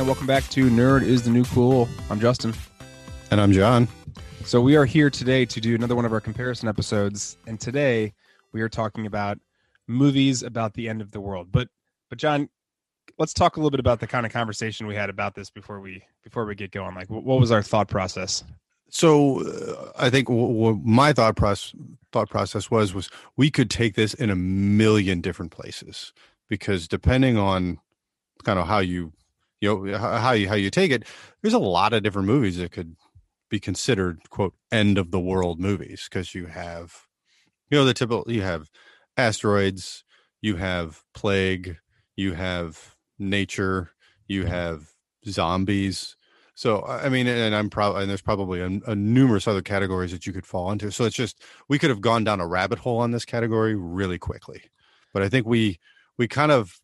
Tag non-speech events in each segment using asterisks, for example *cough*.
And welcome back to Nerd is the New Cool. I'm Justin. And I'm John. So we are here today to do another one of our comparison episodes. And today we are talking about movies about the end of the world. But but John, let's talk a little bit about the kind of conversation we had about this before we before we get going. Like what was our thought process? So uh, I think w- w- my thought process thought process was was we could take this in a million different places because depending on kind of how you you know how you how you take it, there's a lot of different movies that could be considered quote end of the world movies because you have you know the typical you have asteroids, you have plague, you have nature, you have zombies. So I mean, and I'm probably and there's probably a, a, numerous other categories that you could fall into. So it's just we could have gone down a rabbit hole on this category really quickly, but I think we we kind of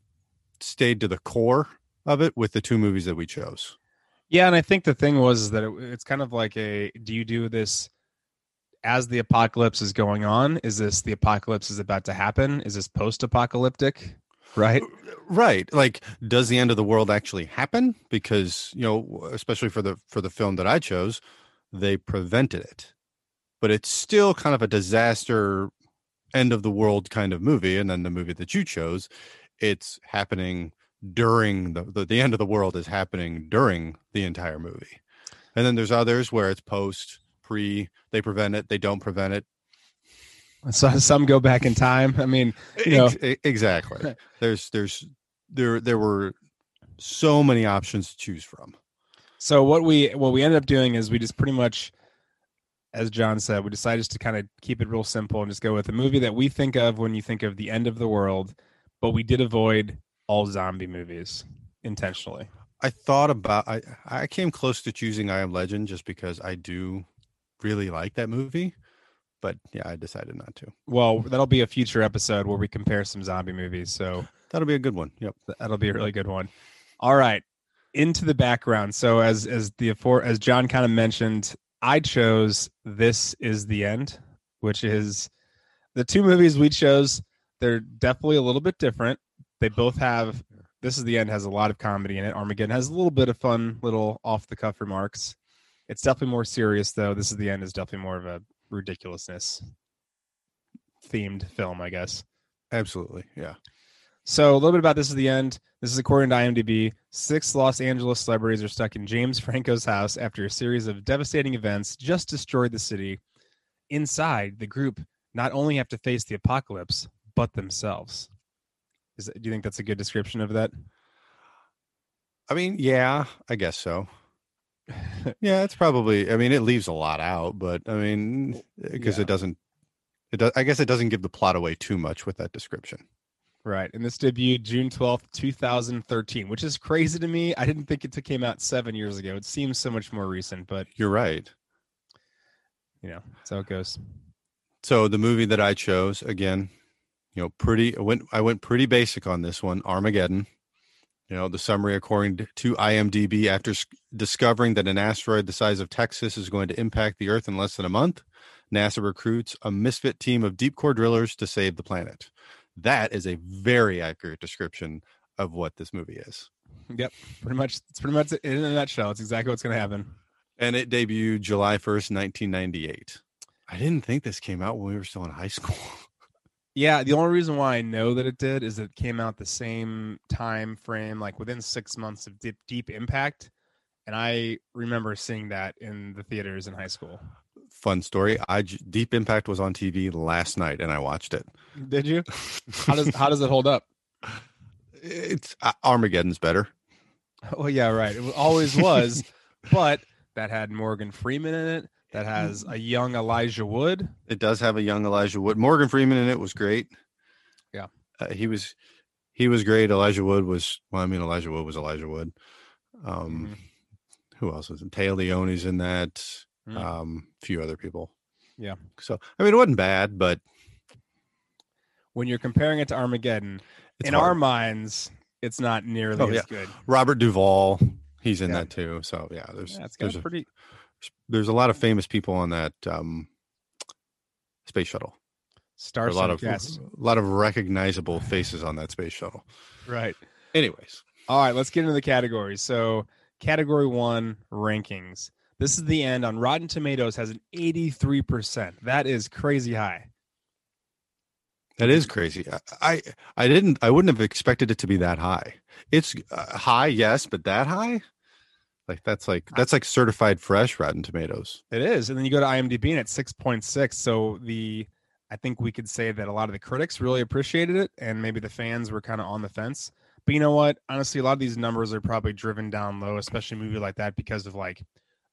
stayed to the core of it with the two movies that we chose. Yeah, and I think the thing was that it, it's kind of like a do you do this as the apocalypse is going on? Is this the apocalypse is about to happen? Is this post apocalyptic? Right? Right. Like does the end of the world actually happen? Because, you know, especially for the for the film that I chose, they prevented it. But it's still kind of a disaster end of the world kind of movie and then the movie that you chose, it's happening during the, the, the end of the world is happening during the entire movie. And then there's others where it's post, pre, they prevent it, they don't prevent it. So some go back in time. I mean, you know. exactly. *laughs* There's there's there there were so many options to choose from. So what we what we ended up doing is we just pretty much as John said, we decided just to kind of keep it real simple and just go with a movie that we think of when you think of the end of the world, but we did avoid all zombie movies intentionally. I thought about I I came close to choosing I Am Legend just because I do really like that movie, but yeah, I decided not to. Well, that'll be a future episode where we compare some zombie movies. So *laughs* that'll be a good one. Yep, that'll be a really good one. All right, into the background. So as as the afore as John kind of mentioned, I chose This Is the End, which is the two movies we chose. They're definitely a little bit different. They both have This Is the End has a lot of comedy in it. Armageddon has a little bit of fun, little off the cuff remarks. It's definitely more serious though. This is the end is definitely more of a ridiculousness themed film, I guess. Absolutely. Yeah. So a little bit about this is the end. This is according to IMDb. Six Los Angeles celebrities are stuck in James *laughs* Franco's house after a series of devastating events just destroyed the city. Inside, the group not only have to face the apocalypse, but themselves. Is do you think that's a good description of that? I mean, yeah, I guess so. *laughs* yeah, it's probably. I mean, it leaves a lot out, but I mean, because yeah. it doesn't. It does. I guess it doesn't give the plot away too much with that description. Right. And this debuted June 12th, 2013, which is crazy to me. I didn't think it came out seven years ago. It seems so much more recent, but you're right. You know, that's how it goes. So the movie that I chose, again, you know, pretty I went I went pretty basic on this one, Armageddon. You know, the summary according to IMDb after discovering that an asteroid the size of Texas is going to impact the earth in less than a month, NASA recruits a misfit team of deep core drillers to save the planet that is a very accurate description of what this movie is. Yep, pretty much. It's pretty much in a nutshell. It's exactly what's going to happen. And it debuted July first, nineteen ninety eight. I didn't think this came out when we were still in high school. *laughs* yeah, the only reason why I know that it did is it came out the same time frame, like within six months of Deep, Deep Impact, and I remember seeing that in the theaters in high school fun story. I Deep Impact was on TV last night and I watched it. Did you? How does how does it hold up? *laughs* It's uh, Armageddon's better. Oh yeah, right. It always was, but that had Morgan Freeman in it. That has a young Elijah Wood. It does have a young Elijah Wood. Morgan Freeman in it was great. Yeah, uh, he was he was great. Elijah Wood was well. I mean, Elijah Wood was Elijah Wood. Um, mm-hmm. Who else was in? Téa Leoni's in that mm. um, a few other people. Yeah. So I mean, it wasn't bad, but when you're comparing it to Armageddon, in hard. our minds, it's not nearly oh, as yeah. good. Robert Duvall, he's in yeah. that too. So yeah, there's yeah, there's a, pretty there's a lot of famous people on that um, space shuttle. Stars a lot of guest. a lot of recognizable faces on that space shuttle. Right. Anyways, All right, let's get into the categories. So, category one rankings. This is the end on Rotten Tomatoes has an 83%. That is crazy high. That is crazy. I, I, I didn't I wouldn't have expected it to be that high. It's uh, high, yes, but that high? Like that's like that's like certified fresh Rotten Tomatoes. It is. And then you go to IMDb and it's 6.6. So the I think we could say that a lot of the critics really appreciated it and maybe the fans were kind of on the fence. But you know what? Honestly, a lot of these numbers are probably driven down low, especially a movie like that because of like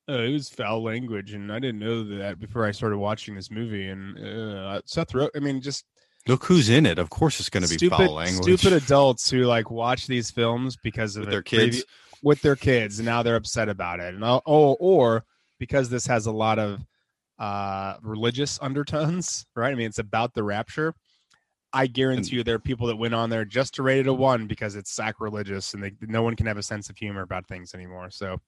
uh, it was foul language and I didn't know that before I started watching this movie and uh, Seth Rogen, I mean just Look who's in it. Of course, it's going to be stupid, foul language. Stupid adults who like watch these films because of with their kids. previ- with their kids, and now they're upset about it. And oh, oh, or because this has a lot of uh religious undertones, right? I mean, it's about the rapture. I guarantee you, there are people that went on there just to rate it a one because it's sacrilegious, and they, no one can have a sense of humor about things anymore. So,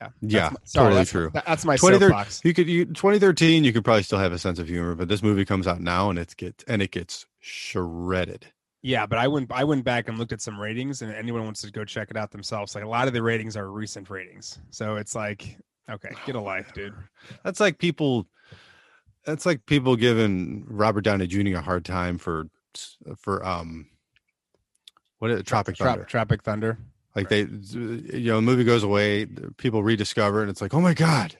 yeah, Yeah, my- sorry, totally that's- true. that's my soapbox. You could you 2013 you could probably still have a sense of humor, but this movie comes out now and it's gets and it gets shredded. Yeah, but I went I went back and looked at some ratings, and anyone wants to go check it out themselves. Like a lot of the ratings are recent ratings, so it's like, okay, get a life, dude. That's like people. That's like people giving Robert Downey Jr. a hard time for for um. What is it? Tropic Trop- Thunder? Tropic Thunder. Like they, you know, the movie goes away, people rediscover it, and it's like, oh my god,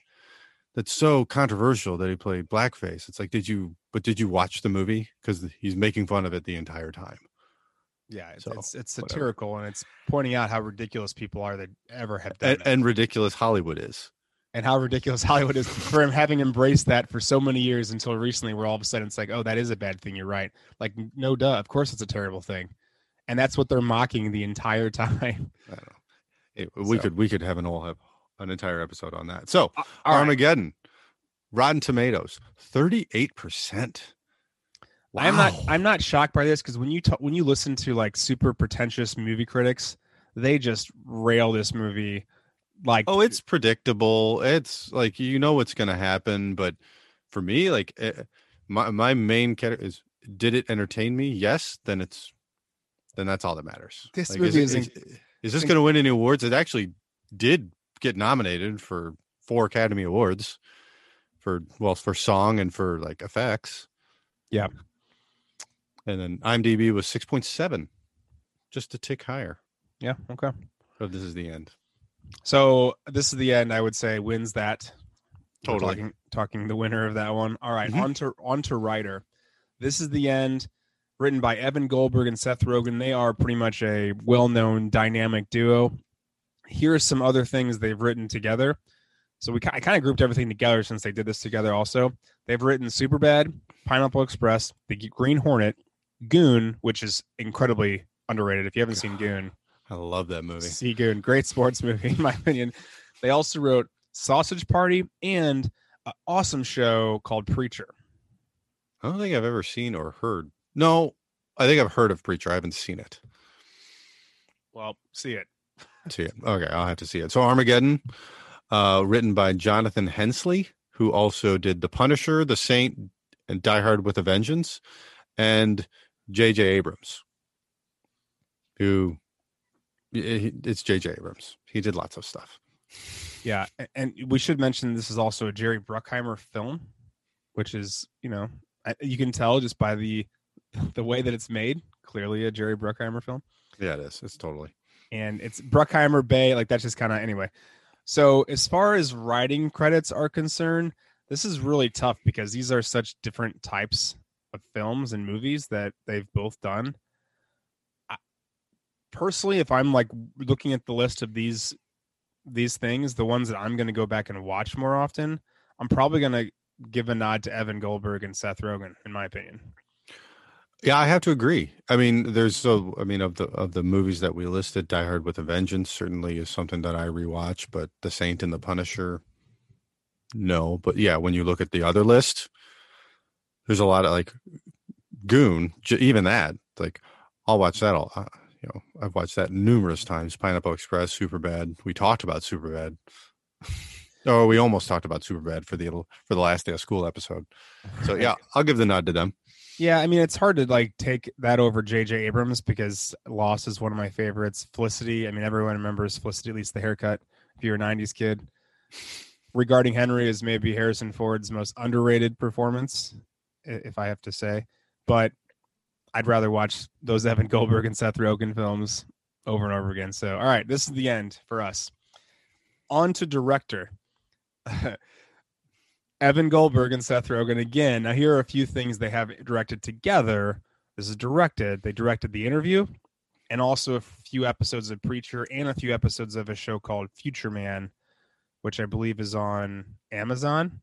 that's so controversial that he played blackface. It's like, did you? But did you watch the movie? Because he's making fun of it the entire time. Yeah, it's So, it's, it's whatever. satirical, and it's pointing out how ridiculous people are that ever have done And, it. and ridiculous Hollywood is. and how ridiculous *laughs* Hollywood is for him having embraced that for so many years until recently, where all of a sudden it's like, oh, that is a bad thing. You're right. Like, no, duh. Of course, it's a terrible thing, and that's what they're mocking the entire *laughs* time. I don't know. It- we So- could we could have an have an entire episode on that. So right. Armageddon, Rotten Tomatoes, thirty eight percent. I'm not. I'm not shocked by this because when you ta- when you listen to like super pretentious movie critics, they just rail this movie like Oh, it's predictable. It's like you know what's going to happen, but for me, like eh, my my main category is did it entertain me? Yes, then it's then that's all that matters. This Like, movie is, is it- is, is this going to win any awards? It actually did get nominated for four Academy Awards for well for song and for like effects. Yeah. And then IMDb was six point seven, just a tick higher. yeah okay. So this is the end. So this is the end. I would say wins that. Totally. talking, talking the winner of that one. All right, Mhm. on to on to writer. This is the end. Written by Evan Goldberg and Seth Rogen. They are pretty much a well-known dynamic duo. Here are some other things they've written together. So we I kind of grouped everything together since they did this together. Also, they've written Superbad, Pineapple Express, The Green Hornet, Goon, which is incredibly underrated. If you haven't seen Goon, I love that movie. See Goon, great sports movie *laughs* in my opinion. They also wrote Sausage Party and an awesome show called Preacher. I don't think I've ever seen or heard. No, I think I've heard of Preacher. I haven't seen it. Well, see it. See it. Okay, I'll have to see it. So Armageddon, uh, written by Jonathan Hensleigh, who also did The Punisher, The Saint, and Die Hard with a Vengeance, and J.J. Abrams, who it's J.J. Abrams. He did lots of stuff. Yeah, and we should mention this is also a Jerry Bruckheimer film, which is you know you can tell just by the *laughs* the way that it's made. Clearly, a Jerry Bruckheimer film. Yeah, it is. It's totally. And it's Bruckheimer Bay. Like that's just kind of anyway. So as far as writing credits are concerned, this is really tough because these are such different types of films and movies that they've both done. I, personally, if I'm like looking at the list of these these things, the ones that I'm going to go back and watch more often, I'm probably going to give a nod to Evan Goldberg and Seth Rogen, in my opinion. Yeah, I have to agree. I mean, there's so I mean of the of the movies that we listed, Die Hard with a Vengeance certainly is something that I rewatch, but The Saint and The Punisher, no. But yeah, when you look at the other list, there's a lot of like Goon, j- even that. Like, I'll watch that all. Uh, you know, I've watched that numerous times. Pineapple Express, Super Bad. We talked about Super Bad. *laughs* oh, we almost talked about Super Bad for the for the last day of school episode. So yeah, *laughs* I'll give the nod to them. Yeah, I mean it's hard to like take that over J.J. Abrams because Lost is one of my favorites. Felicity, I mean everyone remembers Felicity, at least the haircut. If you're a '90s kid, regarding Henry is maybe Harrison Ford's most underrated performance, if I have to say. But I'd rather watch those Evan Goldberg and Seth Rogen films over and over again. So, all right, this is the end for us. On to director. *laughs* Evan Goldberg and Seth Rogen again. Now, here are a few things they have directed together. This is directed. They directed the interview and also a few episodes of Preacher and a few episodes of a show called Future Man, which I believe is on Amazon.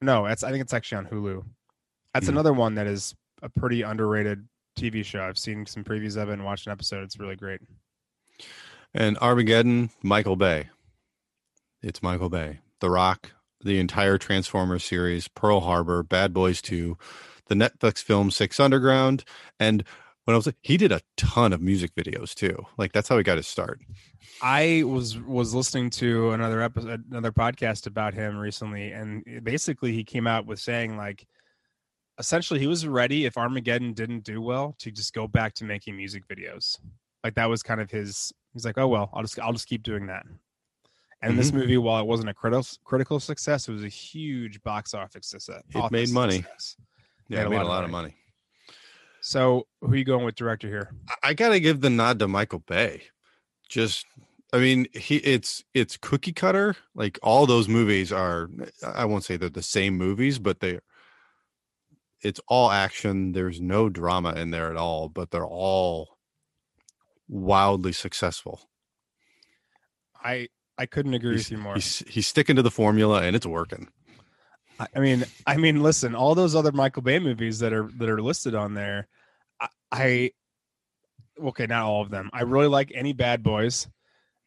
No, it's I think it's actually on Hulu. That's mm another one that is a pretty underrated TV show. I've seen some previews of it and watched an episode. It's really great. And Armageddon, Michael Bay. It's Michael Bay. The Rock, the entire Transformers series, Pearl Harbor, Bad Boys 2, the Netflix film Six Underground, and when I was he did a ton of music videos too. Like that's how he got his start. I was was listening to another episode, another podcast about him recently, and basically he came out with saying like, essentially he was ready if Armageddon didn't do well to just go back to making music videos. Like that was kind of his. He's like, oh well, I'll just I'll just keep doing that. And mm-hmm. this movie, while it wasn't a critical critical success, it was a huge box office success. It made money. Success. Yeah, it made, a lot, of, money. So, who are you going with director here? I got to give the nod to Michael Bay. Just, I mean, he it's it's cookie cutter. Like all those movies are. I won't say they're the same movies, but they. It's all action. There's no drama in there at all, but they're all wildly successful. I I couldn't agree he's, with you more. He's, he's sticking to the formula and it's working. I mean, I mean, listen, all those other Michael Bay movies that are that are listed on there, I, I okay, not all of them. I really like any Bad Boys,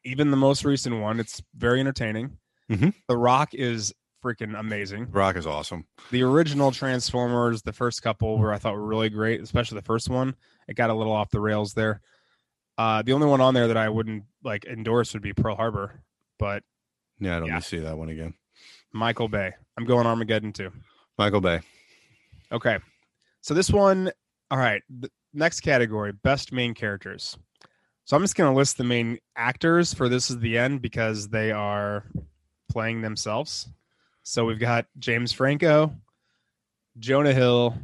even the most recent one. It's very entertaining. Mm-hmm. The Rock is freaking amazing. Rock is awesome. The original Transformers, the first couple were I thought were really great, especially the first one. It got a little off the rails there. Uh, the only one on there that I wouldn't like endorse would be Pearl Harbor. But yeah, I don't yeah. see that one again. Michael Bay. I'm going Armageddon too. Michael Bay. Okay. So this one, all right. The next category, best main characters. So I'm just going to list the main actors for this is the end because they are playing themselves. So we've got James Franco, Jonah Hill,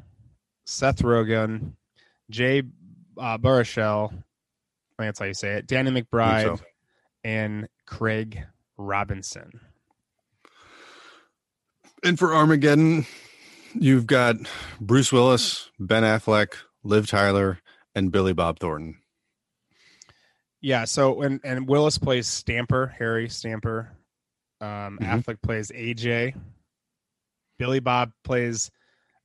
Seth Rogen, Jay uh, Baruchel, I think that's how you say it, Danny McBride, so. and Craig Robinson. And for Armageddon, you've got Bruce Willis, Ben Affleck, Liv Tyler, and Billy Bob Thornton. Yeah. So and and Willis plays Stamper, Harry Stamper. Um, mm-hmm. Affleck plays AJ. Billy Bob plays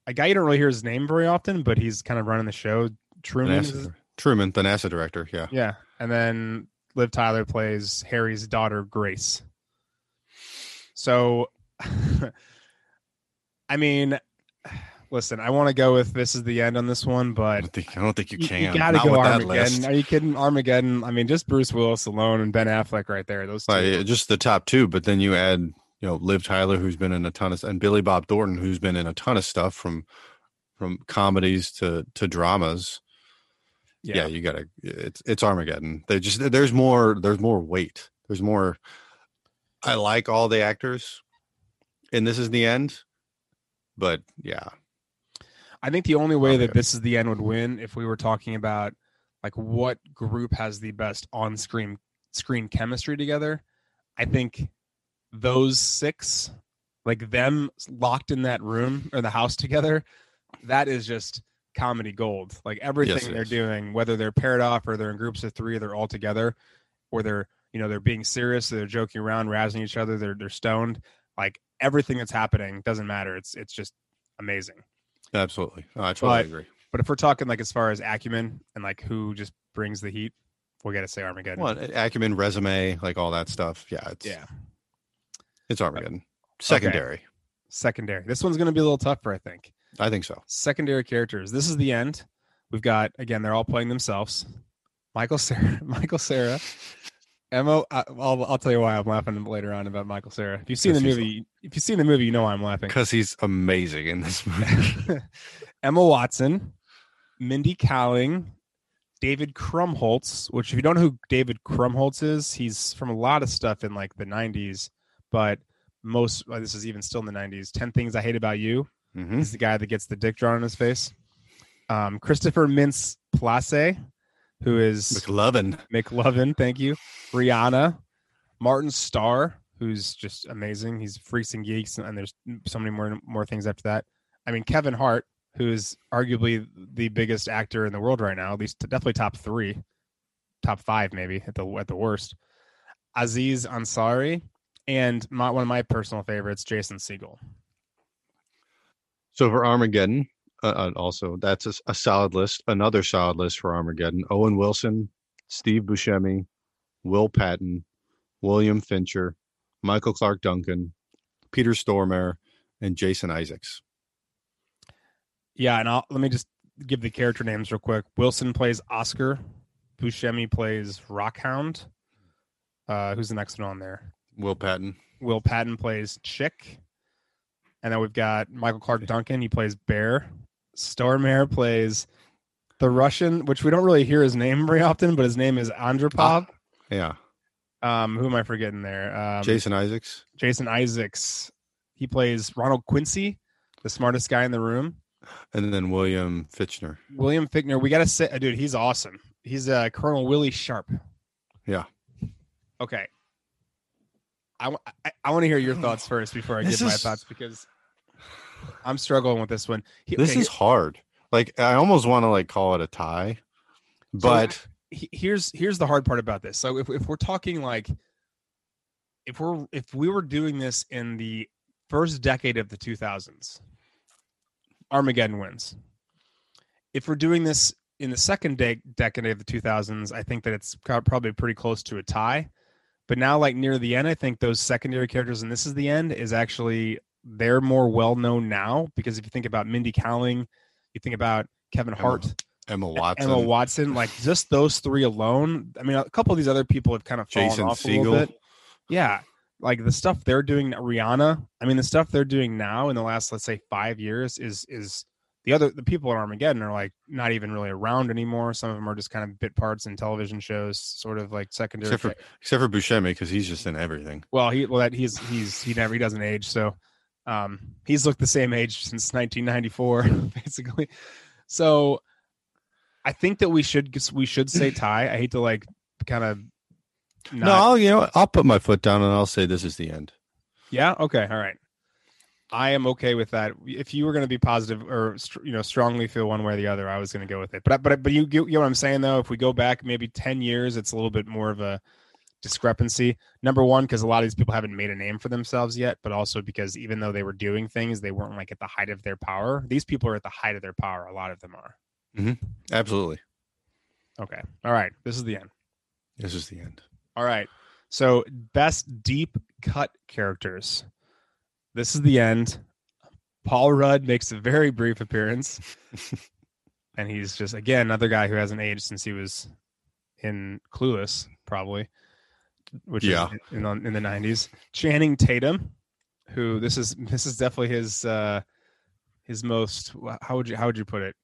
a guy you don't really hear his name very often, but he's kind of running the show. Truman. NASA, Truman, the NASA director. Yeah. Yeah. And then Liv Tyler plays Harry's daughter, Grace. So, *laughs* I mean, listen, I want to go with this is the end on this one, but I don't think, I don't think you can. You, gotta go Armageddon. Are you kidding? Armageddon. I mean, just Bruce Willis alone and Ben Affleck right there. Those two. Right, just the top two, but then you add, you know, Liv Tyler, who's been in a ton of, and Billy Bob Thornton, who's been in a ton of stuff from from comedies to to dramas yeah. yeah, you gotta it's it's Armageddon. They just there's more there's more weight. There's more I like all the actors and this is the end. But yeah. I think the only way that this is the end would win if we were talking about like what group has the best on screen screen chemistry together. I think those six, like them locked in that room or the house together, that is just comedy gold. Like everything yes, they're doing, whether they're paired off or they're in groups of three, they're all together, or they're you know they're being serious, they're joking around, razzing each other, they're they're stoned. Like everything that's happening doesn't matter. It's it's just amazing. Absolutely, oh, I totally but, agree. But if we're talking like as far as acumen and like who just brings the heat, we got to say Armageddon. Well, acumen, resume, like all that stuff. Yeah, it's yeah, it's Armageddon. Secondary. Okay. Secondary. This one's going to be a little tougher, I think. I think so. Secondary characters. This is the end. We've got again. They're all playing themselves. Michael Cera. *laughs* Michael Cera, Mo, I, I'll I'll tell you why I'm laughing later on about Michael Cera. If you've seen the movie, if you've seen the movie, you know why I'm laughing. Because he's amazing in this *laughs* movie. *laughs* Emma Watson, Mindy Kaling, David Krumholtz. Which, if you don't know who David Krumholtz is, he's from a lot of stuff in like the '90s, but most well, this is even still in the '90s. Ten Things I Hate About You. Mhm. He's the guy that gets the dick drawn on his face. Um, Christopher Mintz Plasse, who is McLovin. McLovin, thank you. Rihanna, Martin Starr, who's just amazing. He's freaks and geeks, and there's so many more more things after that. I mean, Kevin Hart, who is arguably the biggest actor in the world right now, at least definitely top three, top five maybe at the at the worst. Aziz Ansari, and my, one of my personal favorites, Jason Segel. So for Armageddon, uh, uh, also that's a solid list. Another solid list for Armageddon: Owen Wilson, Steve Buscemi, Will Patton, William Fincher, Michael Clarke Duncan, Peter Stormare, and Jason Isaacs. Yeah, and I'll, let me just give the character names real quick. Wilson plays Oscar. Buscemi plays Rockhound. Uh, who's the next one on there? Will Patton. Will Patton plays Chick. And then we've got Michael Clarke Duncan. He plays Bear. Stormare plays the Russian, which we don't really hear his name very often, but his name is Andropov. Yeah, Um, who am I forgetting there? Um, Jason Isaacs. Jason Isaacs. He plays Ronald Quincy, the smartest guy in the room. And then William Fichtner. William Fickner. We got to say, dude, he's awesome. He's uh, Colonel Willie Sharp. Yeah. Okay. I, w- I, I want to hear your thoughts first before I This give my is- thoughts because I'm struggling with this one. He- This okay, is hard. Like I almost want to like call it a tie, but he- here's here's the hard part about this. So if if we're talking like if we're if we were doing this in the first decade of the 2000s, Armageddon wins. If we're doing this in the second de- decade of the 2000s, I think that it's probably pretty close to a tie. But now, like near the end, I think those secondary characters, and this is the end, is actually they're more well known now because if you think about Mindy Kaling, you think about Kevin Hart, Emma Watson, Emma Watson, like just those three alone. I mean, a couple of these other people have kind of fallen Jason off a little bit. Yeah, like the stuff they're doing, Rihanna. I mean, the stuff they're doing now in the last, let's say, five years is is the other the people at Armageddon are like not even really around anymore. Some of them are just kind of bit parts in television shows, sort of like secondary. except for except for Buscemi because he's just in everything. well, he well that he's he's he never he doesn't age, so um he's looked the same age since 1994, *laughs* basically. So I think that we should we should say *clears throat* tie. I hate to like kind of not, no, I'll, you know, what? I'll put my foot down and I'll say this is the end. Yeah. Okay. All right. I am okay with that. If you were going to be positive or you know strongly feel one way or the other, I was going to go with it. But but but you get you know what I'm saying though. If we go back maybe ten years, it's a little bit more of a discrepancy. Number one, because a lot of these people haven't made a name for themselves yet, but also because even though they were doing things, they weren't like at the height of their power. These people are at the height of their power. A lot of them are. Mm-hmm. Absolutely, Okay. All right. This is the end. this is the end. All right. So best deep cut characters. This is the end. Paul Rudd makes a very brief appearance. *laughs* and he's just again another guy who hasn't aged since he was in Clueless, probably. Which Yeah. is in, in, in the nineties. Channing Tatum, who this is this is definitely his uh his most how would you how would you put it?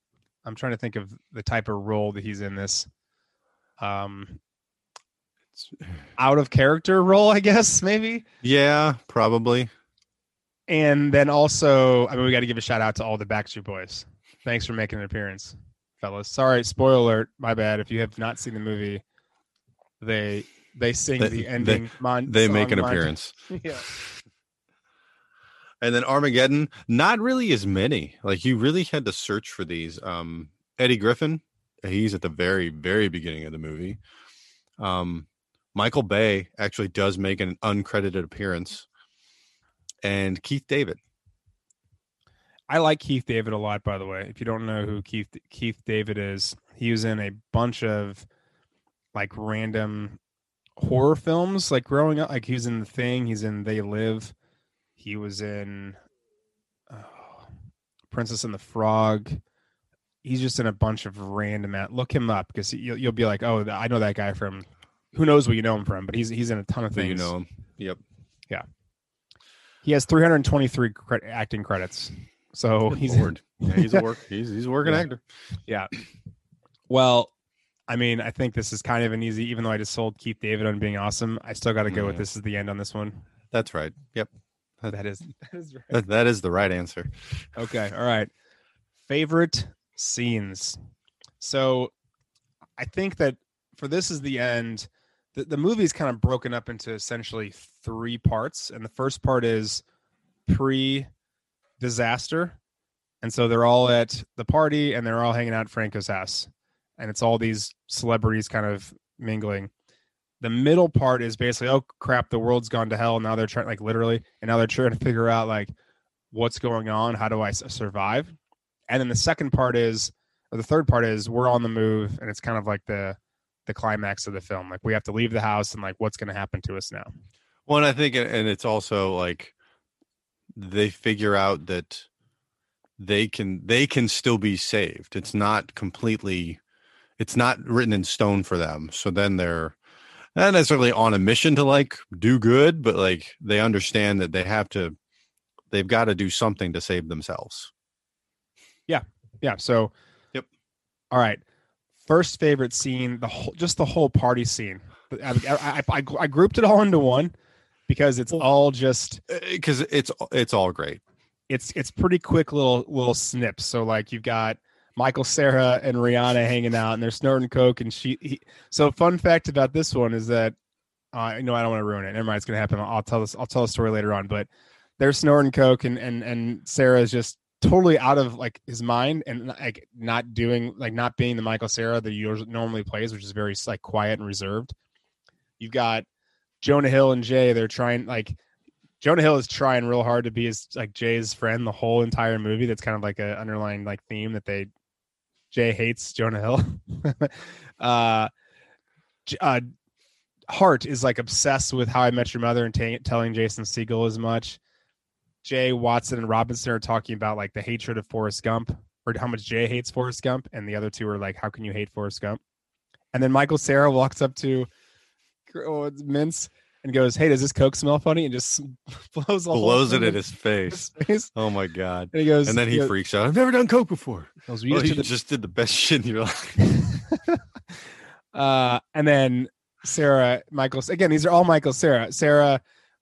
I'm trying to think of the type of role that he's in this. Um *sighs* out of character role, I guess, maybe. Yeah, probably. And then also, I mean, we got to give a shout out to all the Backstreet Boys. Thanks for making an appearance, fellas. Sorry, spoiler alert. My bad. If you have not seen the movie, they they sing They- the they- ending. mon- They song make an mon- appearance. *laughs* yeah. And then Armageddon, not really as many. Like you really had to search for these. Um, Eddie Griffin, he's at the very, very beginning of the movie. Um, Michael Bay actually does make an uncredited appearance, and Keith David. I like Keith David a lot, by the way. If you don't know who Keith Keith David is, he was in a bunch of like random horror films, like growing up. Like he was in The Thing. He's in They Live. He was in oh, Princess and the Frog. He's just in a bunch of random. At, look him up because you'll, you'll be like, oh, I know that guy from who knows what you know him from, but he's he's in a ton of things. you know him. Yep. Yeah he has 323 cre- acting credits. So Good he's *laughs* Yeah, he's a work. He's he's a working Yeah. actor. yeah. Well, I mean, I think this is kind of an easy. Even though I just sold Keith David on being awesome, I still got to go with mm. this is the end on this one. That's right. Yep. That is *laughs* that is right. That, that is the right answer. Okay. All right. Favorite scenes. So I think that for this is the end. The, the movie is kind of broken up into essentially three parts. And the first part is pre disaster. And so they're all at the party and they're all hanging out at Franco's house. And it's all these celebrities kind of mingling. The middle part is basically, oh crap, the world's gone to hell. Now they're trying, like literally, and now they're trying to figure out like what's going on how do I survive and then the second part is or the third part is we're on the move and it's kind of like the the climax of the film like we have to leave the house and like what's going to happen to us now Well, and I think, and it's also like they figure out that they can they can still be saved. It's not completely, it's not written in stone for them. So then they're not necessarily on a mission to like do good, but like they understand that they have to, they've got to do something to save themselves. yeah Yeah. so Yep. all right first favorite scene the whole just the whole party scene i, I, I, I grouped it all into one because it's all just uh, Because it's it's all great. it's it's pretty quick little little snips. So like you've got Michael Cera and Rihanna hanging out and they're snorting coke and she he, so fun fact about this one is that uh no I don't want to ruin it. Never mind, it's gonna happen. I'll tell this I'll tell a story later on, but they're snorting coke and and and Cera is just totally out of like his mind and like not doing like not being the Michael Cera that he normally plays, which is very like quiet and reserved. You've got Jonah Hill and Jay, they're trying like Jonah Hill is trying real hard to be his like Jay's friend the whole entire movie. That's kind of like a underlying like theme that they Jay hates Jonah Hill. *laughs* uh, uh, Hart is like obsessed with How I Met Your Mother and ta- telling Jason Segel as much. Jay Watson and Robinson are talking about like the hatred of Forrest Gump or how much Jay hates Forrest Gump, and the other two are like, "How can you hate Forrest Gump?" And then Michael Cera walks up to oh, Mintz and goes, "Hey, does this Coke smell funny?" And just *laughs* blows Blows it in his face. *laughs* his face. Oh my god! And he goes, And then he goes, freaks out. I've never done coke before. goes, Well, "We you to just did the best *laughs* shit in your life. uh, and then Cera, Michael. Again, these are all Michael Cera. Cera,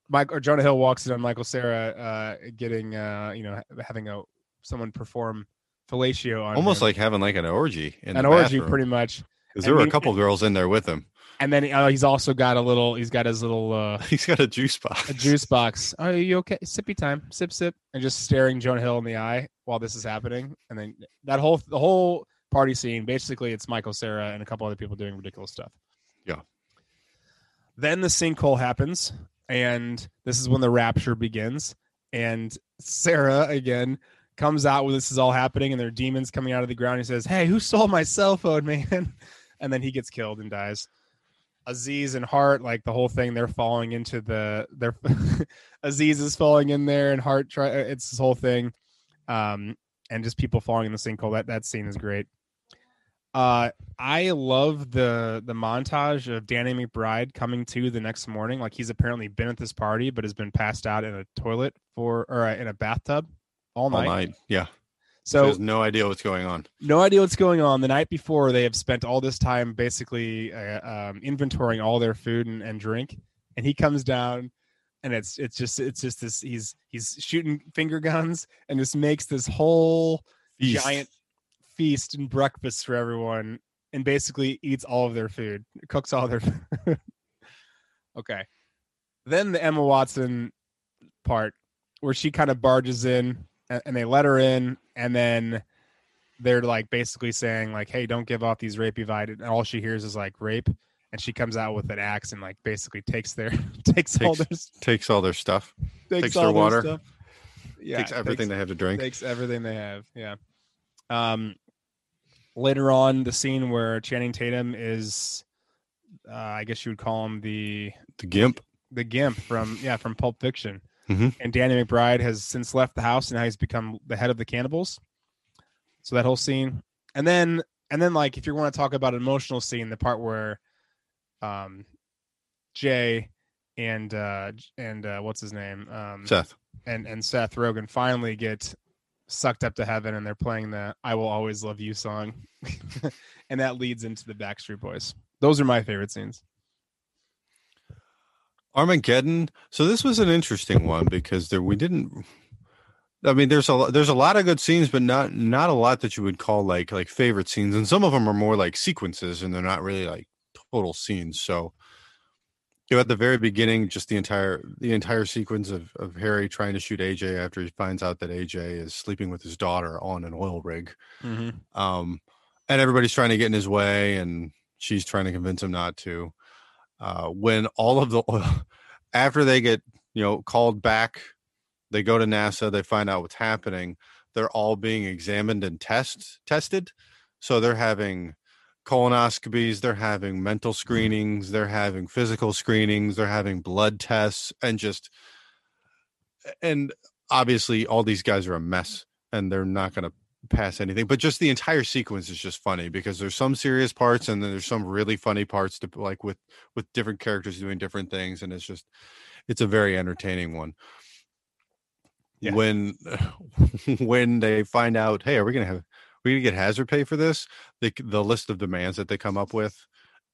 Mike or Jonah Hill walks in on Michael Cera, uh, getting uh, you know, having a someone perform fellatio on Almost him. like having like an orgy in an the orgy, bathroom. pretty much. Because there were a couple girls in there with him. And then uh, he's also got a little. He's got his little. uh *laughs* He's got a juice box. a juice box. Are you okay? Sippy time. Sip sip. And just staring Jonah Hill in the eye while this is happening. And then that whole the whole party scene, basically it's Michael Cera and a couple other people doing ridiculous stuff. Yeah. Then the sinkhole happens, and this is when the rapture begins. And Cera again comes out when this is all happening, and there are demons coming out of the ground. He says, Hey, who stole my cell phone, man? *laughs* And then he gets killed and dies. Aziz and Hart, like the whole thing, they're falling into the they're *laughs* Aziz is falling in there and Hart try it's this whole thing. Um and just people falling in the sinkhole. That that scene is great. Uh I love the the montage of Danny McBride coming to the next morning. Like he's apparently been at this party but has been passed out in a toilet for or uh, in a bathtub all all night. night. Yeah. So no idea what's going on. no idea what's going on. The night before, they have spent all this time basically uh, um, inventorying all their food and, and drink, and he comes down, and it's it's just it's just this he's he's shooting finger guns and just makes this whole Feast. giant feast and breakfast for everyone, and basically eats all of their food, cooks all their food. *laughs* okay, then the Emma Watson part where she kind of barges in and, they let her in and then they're like basically saying like hey don't give off these rapey vibes and all she hears is like rape and she comes out with an axe and like basically takes their *laughs* takes, all their Takes all their stuff. takes, takes their water. stuff. yeah takes everything they have to drink. takes everything they have yeah um later on the scene where channing tatum is uh, i guess you would call him the the gimp. the gimp from yeah from pulp fiction Mhm. and danny mcbride has since left the house and now he's become the head of the cannibals so that whole scene and then and then like if you want to talk about an emotional scene the part where um Jay and uh and uh what's his name um Seth. and and Seth Rogen finally get sucked up to heaven and they're playing the I will always love you song *laughs* and that leads into the Backstreet Boys. Those are my favorite scenes. Armageddon. So this was an interesting one because there we didn't. I mean, there's a there's a lot of good scenes, but not not a lot that you would call like like favorite scenes, and some of them are more like sequences, and they're not really like total scenes. So, you know, at the very beginning, just the entire the entire sequence of of Harry trying to shoot AJ after he finds out that AJ is sleeping with his daughter on an oil rig, um, and everybody's trying to get in his way, and she's trying to convince him not to. Uh, when all of the *laughs* after they get you know called back, they go to NASA, they find out what's happening. They're all being examined and test tested, so they're having colonoscopies, they're having mental screenings, they're having physical screenings, they're having blood tests, and just and obviously all these guys are a mess and they're not going to pass anything but just the entire sequence is just funny because there's some serious parts and then there's some really funny parts to like with with different characters doing different things and it's just it's a very entertaining one Yeah. when *laughs* when they find out hey are we gonna have we gonna get hazard pay for this the the list of demands that they come up with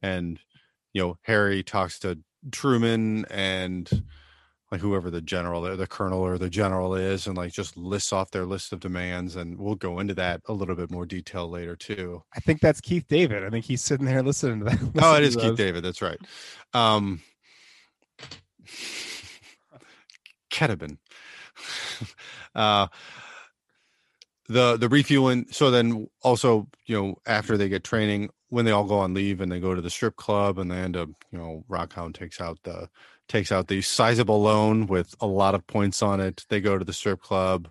and you know harry talks to truman and like whoever the general the, the colonel or the general is and like just lists off their list of demands and we'll go into that a little bit more detail later too I think that's Keith David. I think he's sitting there listening to that. *laughs* oh it listening is keith david that's right um ketabin *laughs* uh the the refueling so then also you know after they get training when they all go on leave and they go to the strip club and they end up you know rockhound takes out the takes out the sizable loan with a lot of points on it. They go to the strip club.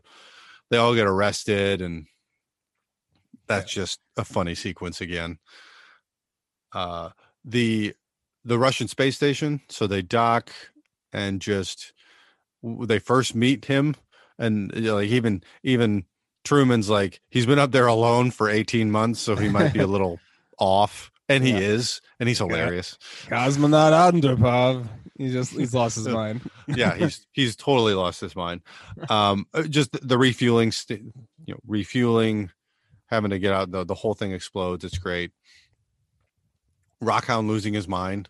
They all get arrested and that's just a funny sequence again. Uh the the russian space station so they dock and just they first meet him and you know, like even even Truman's like he's been up there alone for 18 months so he might be a *laughs* little off and he Yeah. is and he's hilarious. Cosmonaut Andropov. He just he's lost his *laughs* mind. yeah he's he's totally lost his mind. Um uh, just the- the refueling st- you know refueling having to get out the, the whole thing explodes. It's great. Rockhound losing his mind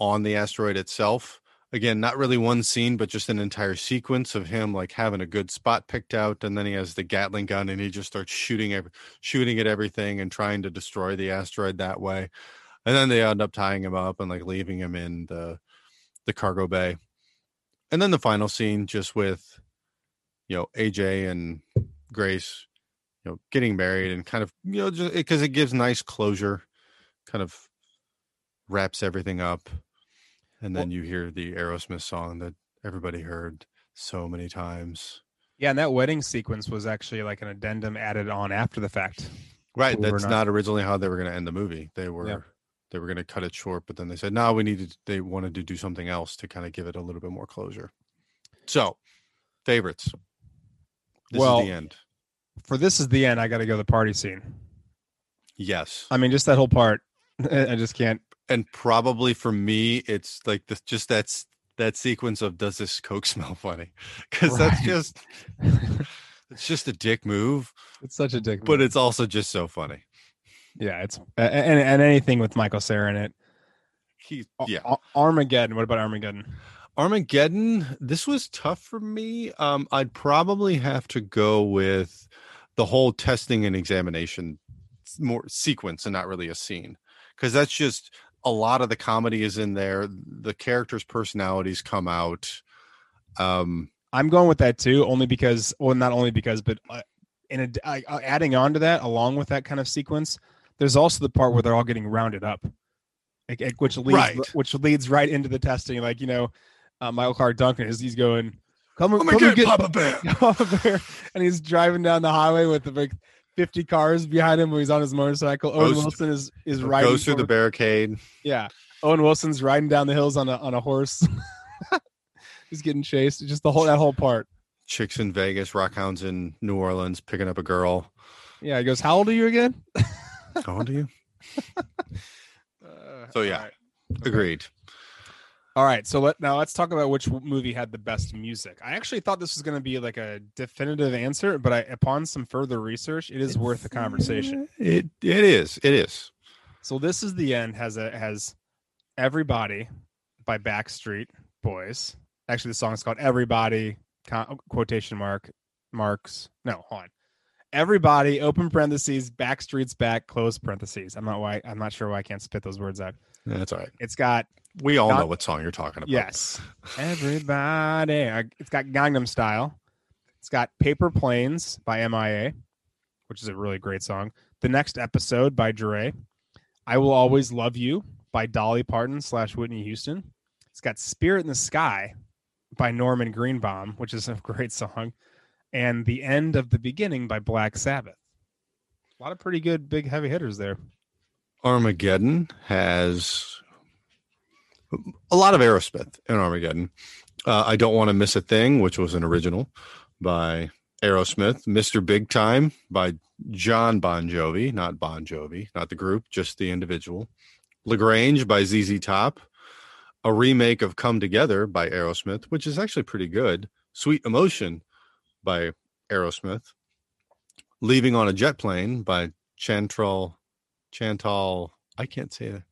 on the asteroid itself. Again not really one scene but just an entire sequence of him like having a good spot picked out and then he has the gatling gun and he just starts shooting every, shooting at everything and trying to destroy the asteroid that way. And then they end up tying him up and like leaving him in the the cargo bay. And then the final scene just with you know aj and grace you know getting married and kind of you know just because it gives nice closure kind of wraps everything up. And then you hear the aerosmith song that everybody heard so many times. Yeah, and that wedding sequence was actually like an addendum added on after the fact. right it that's not. not originally how they were going to end the movie. They were they were going to cut it short but then they said no we needed they wanted to do something else to kind of give it a little bit more closure so favorites this Well- is the end For this is the end, I got to go the party scene. yes I mean, just that whole part. *laughs* I just can't. and probably for me it's like the, just that's that sequence of does this coke *laughs* smell funny because that's just it's just a dick move It's such a dick. Move, but move. it's also just so funny yeah, it's and and anything with Michael Cera in it. he yeah Ar- Armageddon. What about Armageddon? armageddon this was tough for me um i'd probably have to go with the whole testing and examination more sequence and not really a scene because that's just a lot of the comedy is in there the characters personalities come out um I'm going with that too, only because, well, not only because, but uh, in a, I, uh, adding on to that, along with that kind of sequence, there's also the part where they're all getting rounded up, like, which leads Right. which leads right into the testing. Like you know, uh, Michael Clarke Duncan is he's going, come, come and get get Papa Bear. *laughs* Papa Bear," and he's driving down the highway with like 50 cars behind him when he's on his motorcycle. Owen Goes- Wilson is is riding goes through the barricade. yeah. Owen Wilson's riding down the hills on a on a horse. *laughs* he's getting chased. Just the whole that whole part. Chicks in Vegas, Rockhounds in New Orleans, picking up a girl. Yeah, he goes, "How old are you again?" *laughs* How old are you? *laughs* Uh, So, yeah. all right. Agreed. All right, so let now let's talk about which movie had the best music. I actually thought this was going to be like a definitive answer, but I, upon some further research, it is worth a conversation. It it is. It is. So this is the end has a has everybody by Backstreet Boys. Actually, the song is called Everybody quotation mark marks. No, hold on. Everybody open parentheses Backstreet's back close parentheses. I'm not why I'm not sure why I can't spit those words out. That's all right. It's got We all know what song you're talking about. yes, everybody. It's got Gangnam Style. It's got Paper Planes by MIA, which is a really great song. The next episode by Dre. I Will Always Love You by Dolly Parton slash Whitney Houston. It's got Spirit in the Sky by Norman Greenbaum, which is a *laughs* great song. And The End of the Beginning by Black Sabbath. A lot of pretty good big heavy hitters there. Armageddon has a lot of Aerosmith in Armageddon. Uh, I don't want to miss a thing, which was an original by Aerosmith. Mr. Big Time by John Bon Jovi, not Bon Jovi, not the group, just the individual. La Grange by ZZ Top. A remake of Come Together by Aerosmith, which is actually pretty good. Sweet Emotion by Aerosmith. Leaving on a Jet Plane by Chantal Chantal, I can't say it.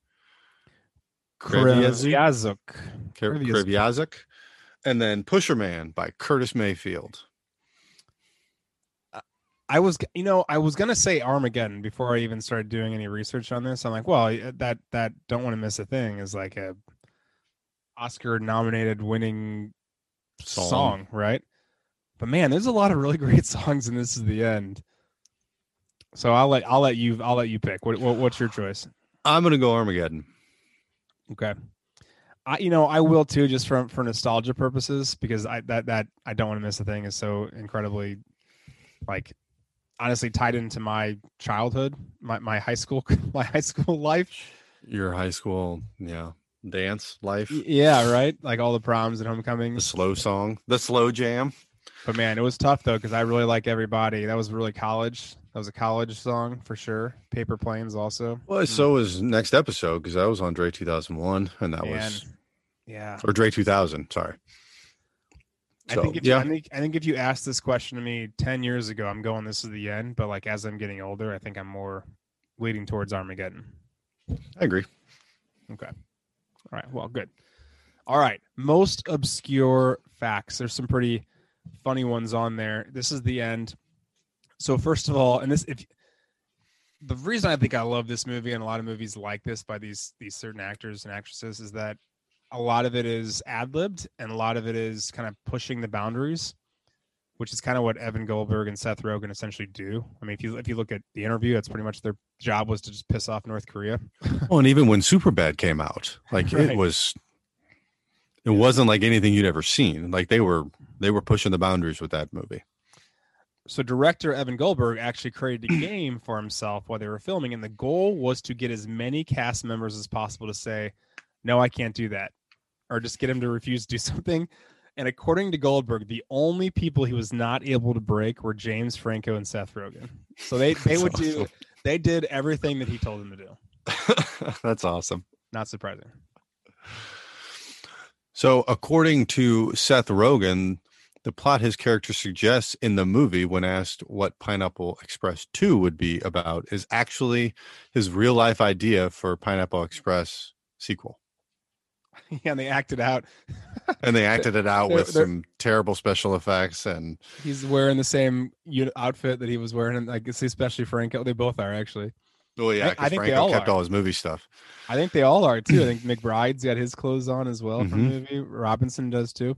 Kreviazuk? Krivyazik. Kr- Kreviazuk. Kreviazuk. And then Pusher Man by Curtis Mayfield. I was, you know, I was gonna say Armageddon before I even started doing any research on this. I'm like, well, that that don't want to miss a thing is like a Oscar nominated winning Song. song. right? But man, there's a lot of really *laughs* great songs, and this is the end. So I'll let I'll let you I'll let you pick. What, what what's your choice? I'm gonna go Armageddon. Okay. I you know I will too just from for nostalgia purposes because I that that I don't want to miss a thing is so incredibly like honestly tied into my childhood, my my high school *laughs* my high school life. Your high school, yeah, dance life, Yeah, right? Like all the proms and homecoming. the slow song, the slow jam. But man, it was tough though because I really like everybody. That was really college. That was a college song for sure. Paper Planes also. Well, so mm. was next episode because that was on Dre 2001, and that Man, was Yeah. or Dre 2000. Sorry. I think if you, yeah. I think I think if you asked this question to me ten years ago, I'm going this is the end. But like as I'm getting older, I think I'm more leading towards Armageddon. I agree. Okay. All right. Well, good. All right. Most obscure facts. There's some pretty funny ones on there. This is the end. So first of all, and this if the reason I think I love this movie and a lot of movies like this by these these certain actors and actresses is that a lot of it is ad libbed and a lot of it is kind of pushing the boundaries, which is kind of what Evan Goldberg and Seth Rogen essentially do. I mean, if you if you look at the interview, that's pretty much their job was to just piss off North Korea. *laughs* Well, and even when Superbad came out, like Right. it was, it wasn't like anything you'd ever seen. Like they were, they were pushing the boundaries with that movie. so director Evan Goldberg actually created a game for himself while they were filming, and the goal was to get as many cast members as possible to say, "No, I can't do that," or just get him to refuse to do *laughs* something. And according to Goldberg, the only people he was not able to break were James Franco and Seth Rogen. So they *laughs* they would do they did everything that he told them to do. *laughs* That's awesome. Not surprising. So, according to Seth Rogen, the plot his character suggests in the movie, when asked what Pineapple Express 2 would be about, is actually his real life idea for Pineapple Express sequel. *laughs* yeah, and they acted out. And *laughs* they acted it out They're- with they're- some terrible special effects. And He's wearing the same outfit that he was wearing, and I guess especially Franco. They both are actually. oh, yeah, I- I think they Franco all kept are. all his movie stuff. I think they all are too. I think *clears throat* McBride's got his clothes on as well from Mhm. the movie. Robinson does too.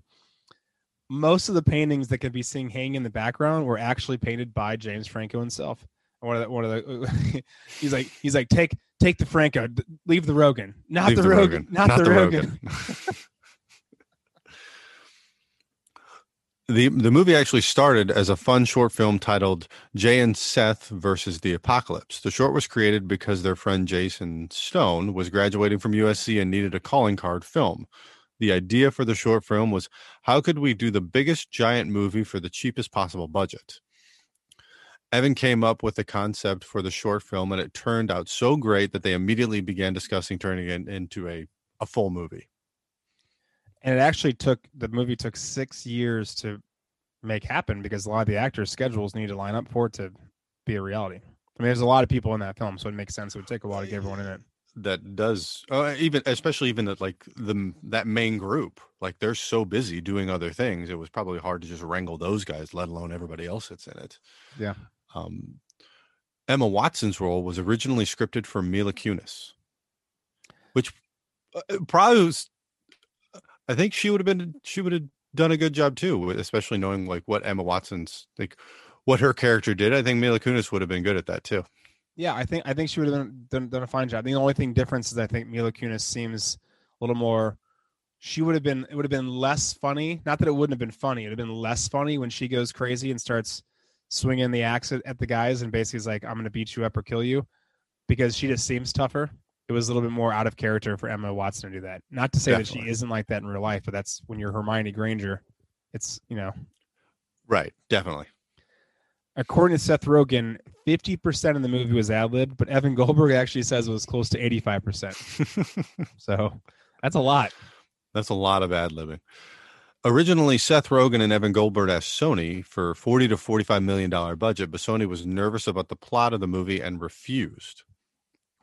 Most of the paintings that can be seen hanging in the background were actually painted by James Franco himself. One of the, one of the, *laughs* he's like, he's like, take, take the Franco, leave the Rogen, not Leave the, Rogen, not, the, Rogen. the the movie actually started as a fun short film titled Jay and Seth versus the Apocalypse. The short was created because their friend Jason Stone was graduating from USC and needed a calling card film. The idea for the short film was how could we do the biggest giant movie for the cheapest possible budget? Evan came up with the concept for the short film and it turned out so great that they immediately began discussing turning it into a, a full movie. and it actually took the movie took six years to make happen because a lot of the actors' schedules need to line up for it to be a reality. I mean, there's a lot of people in that film, so it makes sense. It would take a while to get everyone in it. That does uh, even, especially even that like the that main group, like they're so busy doing other things. It was probably hard to just wrangle those guys, let alone everybody else that's in it. Yeah. Um, Emma Watson's role was originally scripted for Mila Kunis, which uh, probably was. I think she would have been. She would have done a good job too, especially knowing like what Emma Watson's like, what her character did. I think Mila Kunis would have been good at that too. Yeah, I think I think she would have done, done, done a fine job. The only thing difference is I think Mila Kunis seems a little more. She would have been. It would have been less funny. Not that it wouldn't have been funny. It would have been less funny when she goes crazy and starts swinging the axe at, at the guys and basically is like, "I'm going to beat you up or kill you," because she just seems tougher. It was a little bit more out of character for Emma Watson to do that. Not to say Definitely. that she isn't like that in real life, but that's when you're Hermione Granger. It's you know Right, definitely. according to Seth Rogen, 50% of the movie was ad lib, but Evan Goldberg actually says it was close to 85%. *laughs* So that's a lot. That's a lot of ad libbing. Originally, Seth Rogen and Evan Goldberg asked Sony for 40 to 45 million dollar budget, but Sony was nervous about the plot of the movie and refused.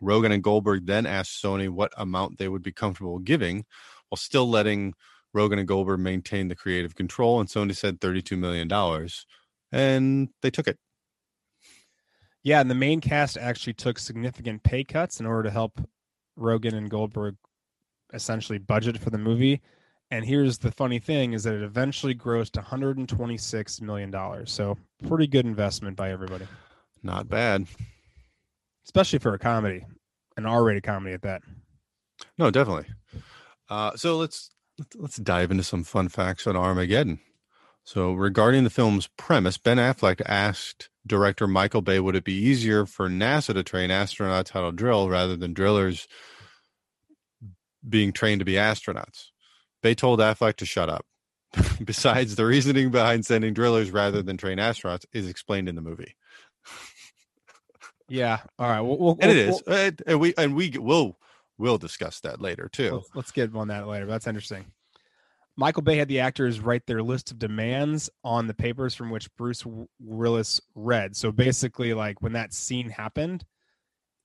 Rogen and Goldberg then asked Sony what amount they would be comfortable giving while still letting Rogen and Goldberg maintain the creative control, and Sony said 32 million dollars, and they took it. Yeah, and the main cast actually took significant pay cuts in order to help Rogen and Goldberg essentially budget for the movie. And here's the funny thing is that it eventually grossed 126 million dollars. So pretty good investment by everybody, Not bad. especially for a comedy, an R-rated comedy at that. No, definitely. Uh, so let's let's- let's dive into some fun facts on Armageddon. So regarding the film's premise, Ben Affleck asked director Michael Bay, "Would it be easier for NASA to train astronauts how to drill rather than drillers being trained to be astronauts?" Bay told Affleck to shut up. *laughs* Besides, the reasoning behind sending drillers rather than train astronauts is explained in the movie, Yeah. All right. We'll, we'll, and it we'll- is, and we and we will we'll discuss that later too. Let's, let's get on that later. That's interesting. Michael Bay had the actors write their list of demands on the papers from which Bruce Willis read. So basically, like when that scene happened,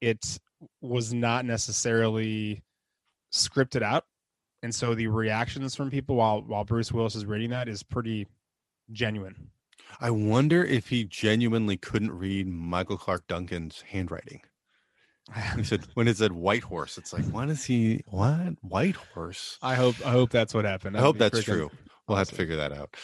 it was not necessarily scripted out, and so the reactions from people while while Bruce Willis is reading that is pretty genuine. I wonder if he genuinely couldn't read Michael Clarke Duncan's handwriting. *laughs* He said when it said white horse, it's like, what is he? What white horse? I hope I hope that's what happened. I That'd hope that's freaking true. We'll have to figure that out.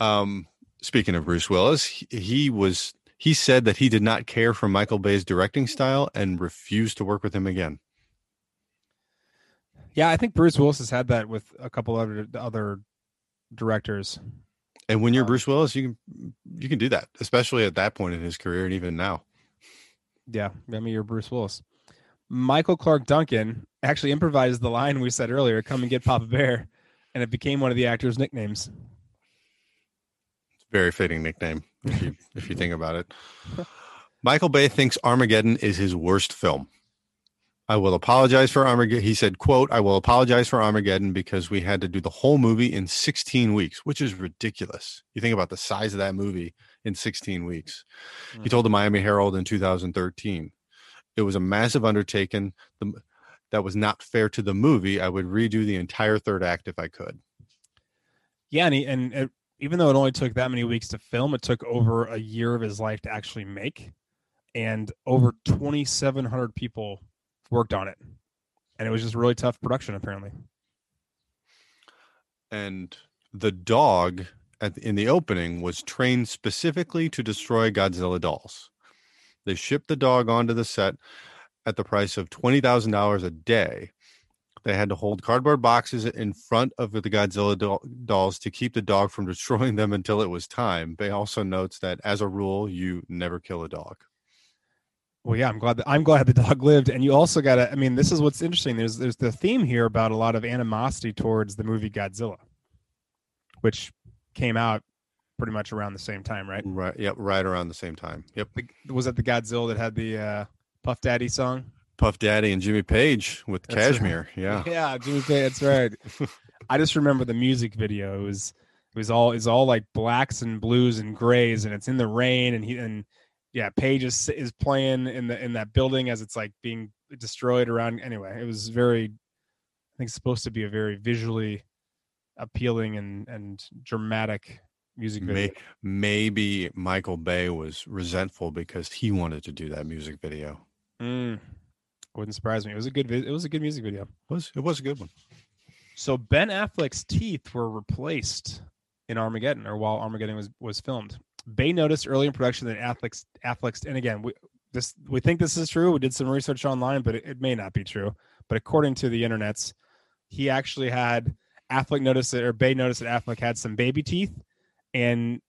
Um, speaking of Bruce Willis, he, he was he said that he did not care for Michael Bay's directing style and refused to work with him again. Yeah, I think Bruce Willis has had that with a couple other other directors. And when you're Um, Bruce Willis, you can you can do that, especially at that point in his career, and even now. Yeah, I mean you're Bruce Willis. Michael Clarke Duncan actually improvised the line we said earlier, "Come and get Papa Bear," and it became one of the actors' nicknames. It's very fitting nickname if you *laughs* if you think about it. Michael Bay thinks Armageddon is his worst film. I will apologize for Armageddon. He said, quote, I will apologize for Armageddon because we had to do the whole movie in 16 weeks, which is ridiculous. You think about the size of that movie in 16 weeks. He hmm. told the Miami Herald in 2013. It was a massive undertaking the, that was not fair to the movie. I would redo the entire third act if I could. Yeah, and, he, and it, even though it only took that many weeks to film, it took over a year of his life to actually make, and over 2,700 people worked on it, and it was just really tough production apparently. and the dog at in the opening was trained specifically to destroy Godzilla dolls. They shipped the dog onto the set at the price of twenty thousand dollars a day. They had to hold cardboard boxes in front of the Godzilla doll- dolls to keep the dog from *laughs* destroying them until it was time. Bay also notes that, as a rule, you never kill a dog. Well, yeah, I'm glad that I'm glad the *laughs* dog lived. And you also got to. I mean, this is what's interesting. There's there's the theme here about a lot of animosity towards the movie Godzilla, which came out pretty much around the same time, right? Right. Yep. Right around the same time. Yep. Was that the Godzilla that had the uh, Puff Daddy song? Puff Daddy and Jimmy Page with That's right. Kashmir. Yeah. *laughs* yeah, Jimmy Page. That's right. *laughs* I just remember the music video. It was it was all is all like blacks and blues and grays, and it's in the rain, and he and yeah, Page is is playing in the in that building as it's like being destroyed around. Anyway, it was very, I think, supposed to be a very visually appealing and and dramatic music video. May, maybe Michael Bay was resentful because he wanted to do that music video. Mm, wouldn't surprise me. It was a good. It was a good music video. It was it was a good one. So Ben Affleck's teeth were replaced in Armageddon, or while Armageddon was was filmed. Bay noticed early in production that Affleck's Affleck's, and again, we this we think this is true. We did some research online, but it, it may not be true. But according to the internets, he actually had Affleck noticed that, or Bay noticed that Affleck had some baby teeth, and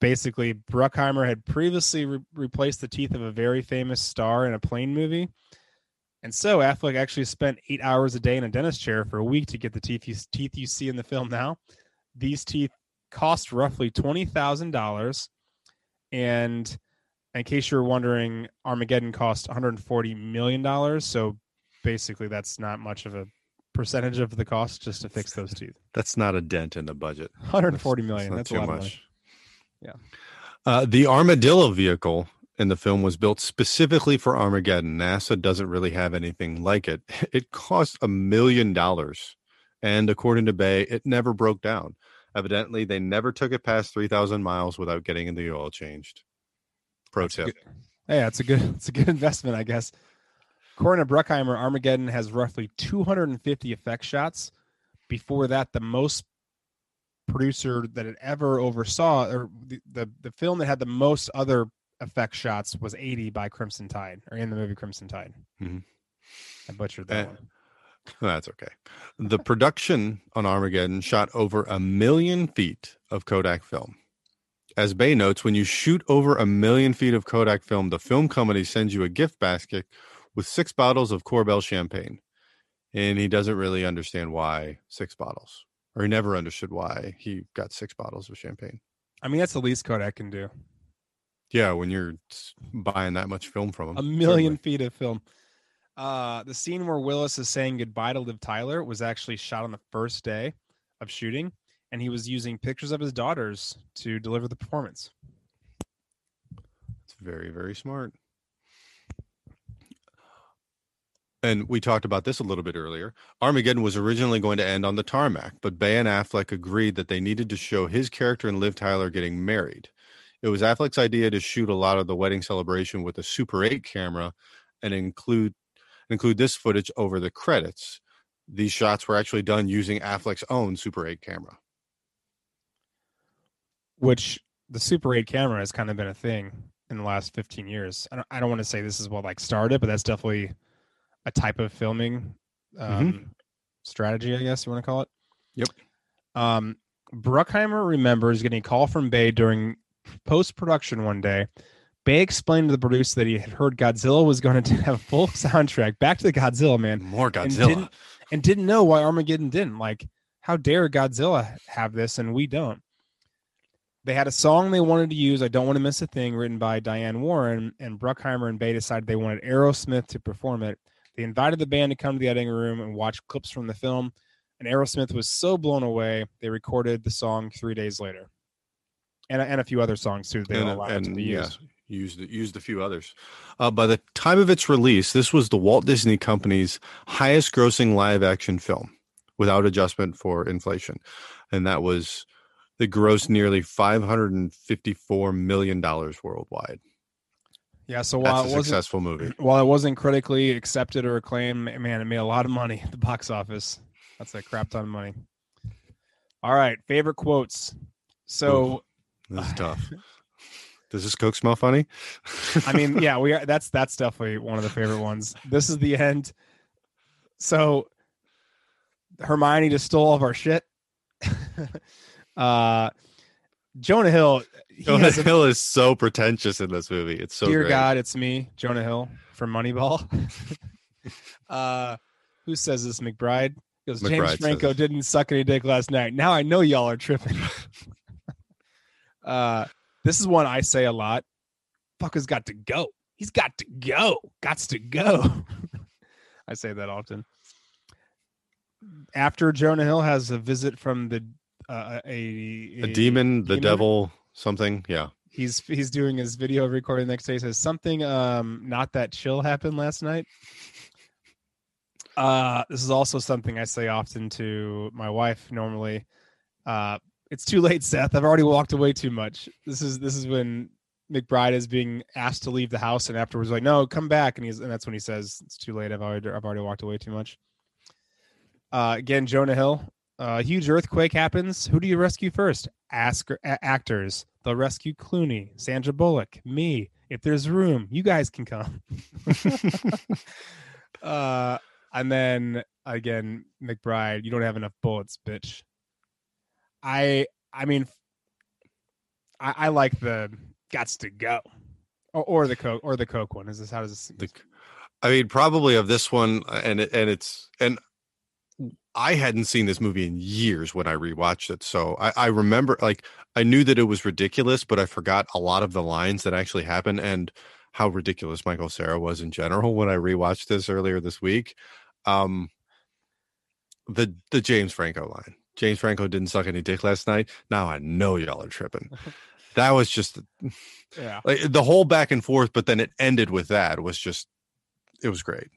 basically Bruckheimer had previously re- replaced the teeth of a very famous star in a plane movie. And so Affleck actually spent eight hours a day in a dentist chair for a week to get the teeth you, teeth you see in the film now. These teeth cost roughly twenty thousand dollars, and in case you're wondering, Armageddon cost 140 million dollars. So basically, that's not much of a percentage of the cost just to fix those teeth. That's not a dent in the budget. 140 That's million. That's, a too lot of money. much. Yeah. Uh, the armadillo vehicle in the film was built specifically for Armageddon. NASA doesn't really have anything like it. *laughs* It cost a million dollars, and according to Bay, it never broke down. Evidently, they never took it past three thousand miles without getting in the oil changed. Pro That's tip. good- Yeah, it's a good *laughs* it's a good investment, I guess. According to Bruckheimer, Armageddon has roughly 250 effect shots. Before that, the most producer that it ever oversaw, or the, the the film that had the most other effect shots was 80 by Crimson Tide, or in the movie Crimson Tide. Mhm. I butchered that Eh, one. *laughs* That's okay. The production on Armageddon shot over a million feet of Kodak film. As Bay notes, when you shoot over a million feet of Kodak film, the film company sends you a gift basket with six bottles of Korbel champagne. And he doesn't really understand why six bottles, or he never understood why he got six bottles of champagne. I mean, that's the least Kodak can do. Yeah, when you're buying that much film from him, a million feet of film. Uh, the scene where Willis is saying goodbye to Liv Tyler was actually shot on the first day of shooting, and he was using pictures of his daughters to deliver the performance. It's very, very smart. And we talked about this a little bit earlier. Armageddon was originally going to end on the tarmac, but Bay and Affleck agreed that they needed to show his character and Liv Tyler getting married. It was Affleck's idea to shoot a lot of the wedding celebration with a Super 8 camera and include include this footage over the credits. These shots were actually done using Affleck's own Super 8 camera. Which the Super 8 camera has kind of been a thing in the last 15 years. I don't, I don't want to say this is what like started, but that's definitely a type of filming um, strategy, I guess you want to call it. Yep. Um, Bruckheimer remembers getting a call from Bay during post production one day. Bay explained to the producer that he had heard Godzilla was going *laughs* to have a full soundtrack. Back to the Godzilla, man, More And Godzilla. didn't- and didn't know why Armageddon didn't. Like, how dare Godzilla have this and we don't? They had a song they wanted to use, I Don't Want to Miss a Thing, written by Diane Warren, and Bruckheimer and Bay decided they wanted Aerosmith to perform it. They invited the band to come to the editing room and watch clips from the film, and Aerosmith was so blown away, they recorded the song three days later. And, and a few other songs too they and, were allowed to and, be yeah, used. used used a few others. Uh, by the time of its release, this was the Walt Disney Company's highest grossing live action film without adjustment for inflation, and that was the gross nearly five hundred and fifty four million dollars worldwide. Yeah, so while That's it wasn't successful movie. *clears throat* while it wasn't critically accepted or acclaimed, man, it made a lot of money at the box office. That's a crap ton of money. All right, favorite quotes. So, This is tough. *laughs* Does this Coke smell funny? I mean, *laughs* yeah, we are. That's that's definitely one of the favorite ones. This is the end. So, Hermione just stole all of our shit. *laughs* uh, Jonah Hill. Jonah a, Hill is so pretentious in this movie. It's so Dear great. God, it's me, Jonah Hill from Moneyball. *laughs* uh, who says this, McBride? Goes, James McBride Franco didn't suck any dick last night. Now I know y'all are tripping. *laughs* uh, this is one I say a lot. Fucker's got to go. He's got to go. Gots to go. *laughs* I say that often. after Jonah Hill has a visit from the uh, a, a, a demon, the devil, something. Yeah. He's he's doing his video recording the next day. Says something um not that chill happened last night. Uh, this is also something I say often to my wife. Normally, uh, it's too late, Seth. I've already walked away too much. This is this is when McBride is being asked to leave the house, and afterwards, like, no, come back, and he's and that's when he says it's too late. I've already I've already walked away too much. Uh, again, Jonah Hill. A uh, huge earthquake happens. Who do you rescue first? Ask a- actors. They'll rescue Clooney, Sandra Bullock, me. If there's room, you guys can come. *laughs* *laughs* uh, and then again, McBride, you don't have enough bullets, bitch. I I mean, I, I like the "Gots to Go" or, or, the Coke or the Coke one. Is this how does this? The, I mean, probably of this one, and and it's and I hadn't seen this movie in years when I rewatched it, so I, I remember like I knew that it was ridiculous, but I forgot a lot of the lines that actually happened and how ridiculous Michael Cera was in general when I rewatched this earlier this week. Um, the the James Franco line James Franco didn't suck any dick last night. Now I know y'all are tripping. *laughs* That was just yeah. Like the whole back and forth, but then it ended with that was just it was great.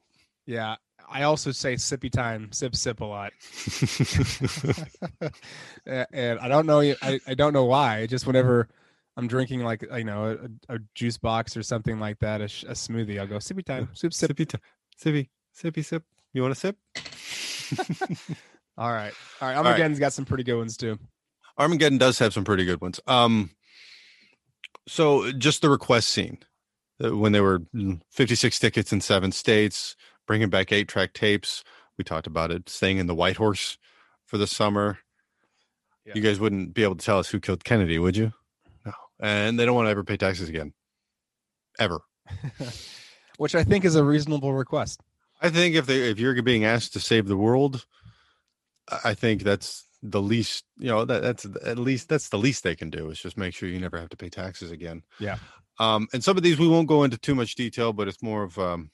Yeah. I also say sippy time, sip sip a lot. *laughs* and I don't know I, I don't know why. Just whenever I'm drinking like you know a, a juice box or something like that, a, a, smoothie, I'll go sippy time, sip sip. Sippy time. Sippy, sippy sip. You want a sip? *laughs* All right. All right. Armageddon's All right. got some pretty good ones too. Armageddon does have some pretty good ones. Um, so just the request scene uh, when there were 56 tickets in seven states, bringing back eight track tapes. We talked about it, staying in the White Horse for the summer. Yeah. You guys wouldn't be able to tell us who killed Kennedy, would you? No. And they don't want to ever pay taxes again. Ever. *laughs* Which I think is a reasonable request. I think if they if you're being asked to save the world, I think that's the least, you know, that, that's at least that's the least they can do is just make sure you never have to pay taxes again. Yeah. Um, and some of these we won't go into too much detail, but it's more of um,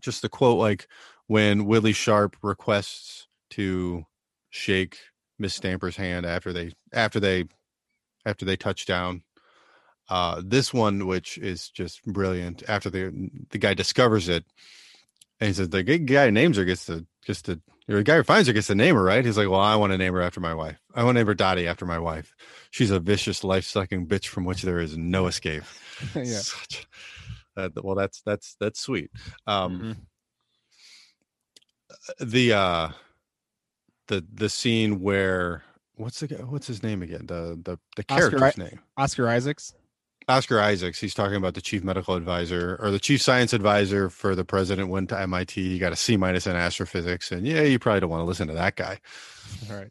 just the quote like when Willie Sharp requests to shake Miss Stamper's hand after they after they after they touch down. Uh, this one, which is just brilliant, after the the guy discovers it, and he says the guy names her gets to gets to the guy who finds her gets to name her, right? He's like, Well, I want to name her after my wife. I want to name her Dottie after my wife. She's a vicious, life sucking bitch from which there is no escape. *laughs* yeah. Such, uh, well, that's that's that's sweet. Um, mm-hmm. The uh, the the scene where what's the what's his name again? The the the character's Oscar, name. Oscar Isaacs. Oscar Isaacs, he's talking about the chief medical advisor or the chief science advisor for the president went to MIT. He got a C minus in astrophysics. And yeah, you probably don't want to listen to that guy. All *laughs* right.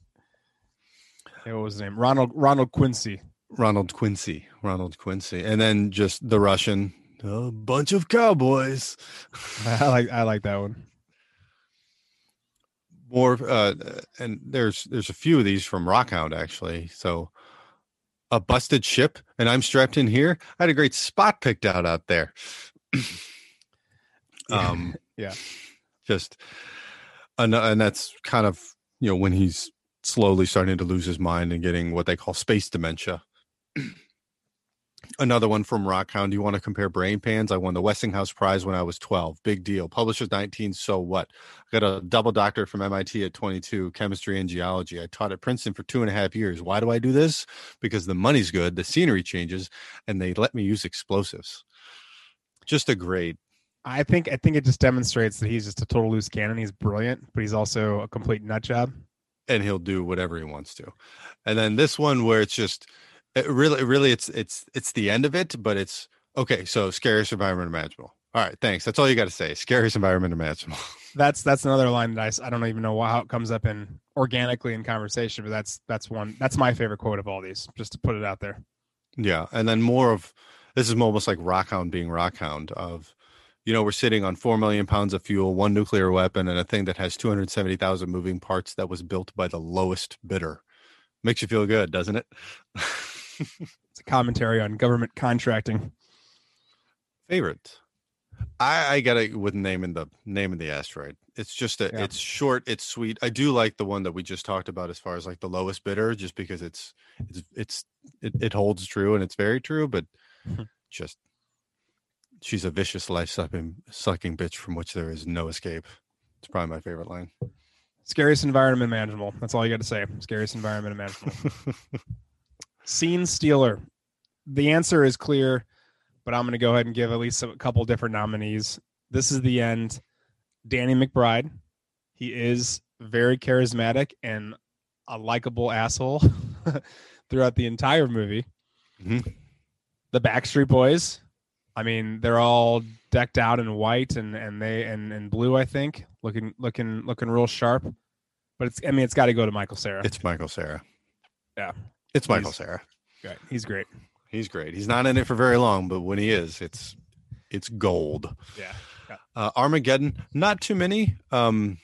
Hey, what was his name? Ronald Ronald Quincy. Ronald Quincy. Ronald Quincy. And then just the Russian. A bunch of cowboys. I like I like that one. More uh and there's there's a few of these from Rockhound actually. So a busted ship and I'm strapped in here. I had a great spot picked out out there. *laughs* um, yeah, just and, and that's kind of you know when he's slowly starting to lose his mind and getting what they call space dementia. *clears throat* Another one from Rockhound. Do you want to compare brain pans? I won the Westinghouse Prize when I was 12. Big deal. Publisher's 19. So what? I got a double doctorate from MIT at 22, chemistry and geology. I taught at Princeton for two and a half years. Why do I do this? Because the money's good, the scenery changes, and they let me use explosives. Just a great. I think I think it just demonstrates that he's just a total loose cannon. He's brilliant, but he's also a complete nut job. And he'll do whatever he wants to. And then this one where it's just it really, really, it's it's it's the end of it, but it's okay. So scariest environment imaginable. All right, thanks. That's all you got to say. Scariest environment imaginable. *laughs* That's that's another line that I, I don't even know how it comes up in organically in conversation, but that's that's one that's my favorite quote of all these. Just to put it out there. Yeah, and then more of this is almost like Rockhound being Rockhound of, you know, we're sitting on four million pounds of fuel, one nuclear weapon, and a thing that has two hundred seventy thousand moving parts that was built by the lowest bidder. Makes you feel good, doesn't it? *laughs* it's a commentary on government contracting. Favorite. I, I got it with naming the name of the asteroid. It's just a Yeah. it's short, it's sweet. I do like the one that we just talked about as far as like the lowest bidder, just because it's it's it's it, it holds true and it's very true, but *laughs* just she's a vicious life sucking sucking bitch from which there is no escape. It's probably my favorite line. Scariest environment imaginable. That's all you got to say. Scariest environment imaginable. *laughs* Scene stealer. The answer is clear, but I'm going to go ahead and give at least a couple different nominees. This is the end. Danny McBride. He is very charismatic and a likable asshole *laughs* throughout the entire movie. Mhm. The Backstreet Boys. I mean, they're all decked out in white and and they and, and blue. I think looking looking looking real sharp. But it's I mean, it's got to go to Michael Cera. It's Michael Cera. Yeah. It's Michael He's- Cera. Right. He's great. He's great. He's not in it for very long, but when he is, it's it's gold. Yeah. Uh, Armageddon, not too many. Um,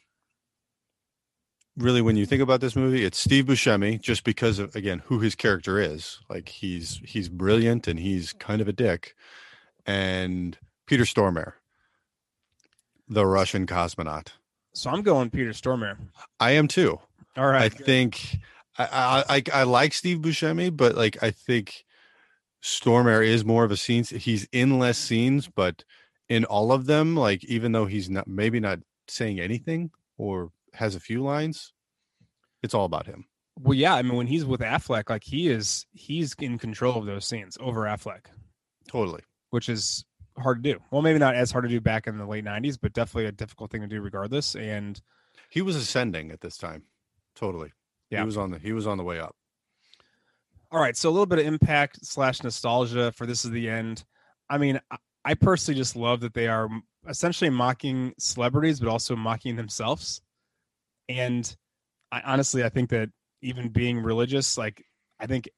really, when you think about this movie, it's Steve Buscemi, just because of again who his character is. Like he's he's brilliant and he's kind of a dick, and Peter Stormare, the Russian cosmonaut. So I'm going Peter Stormare. I am too. All right. I think I, I I like Steve Buscemi, but like I think Stormare is more of a scene. He's in less scenes, but in all of them, like even though he's not maybe not saying anything or has a few lines, it's all about him. well, yeah. I mean, when he's with Affleck, like he is, he's in control of those scenes over Affleck, Totally. which is hard to do. Well, maybe not as hard to do back in the late '90s, but definitely a difficult thing to do regardless. And He was ascending at this time. Totally. Yeah. He was on the he was on the way up. all right, so a little bit of impact slash nostalgia for this is the end. I mean, I, I personally just love that they are essentially mocking celebrities, but also mocking themselves. And I honestly, I think that even being religious, like I think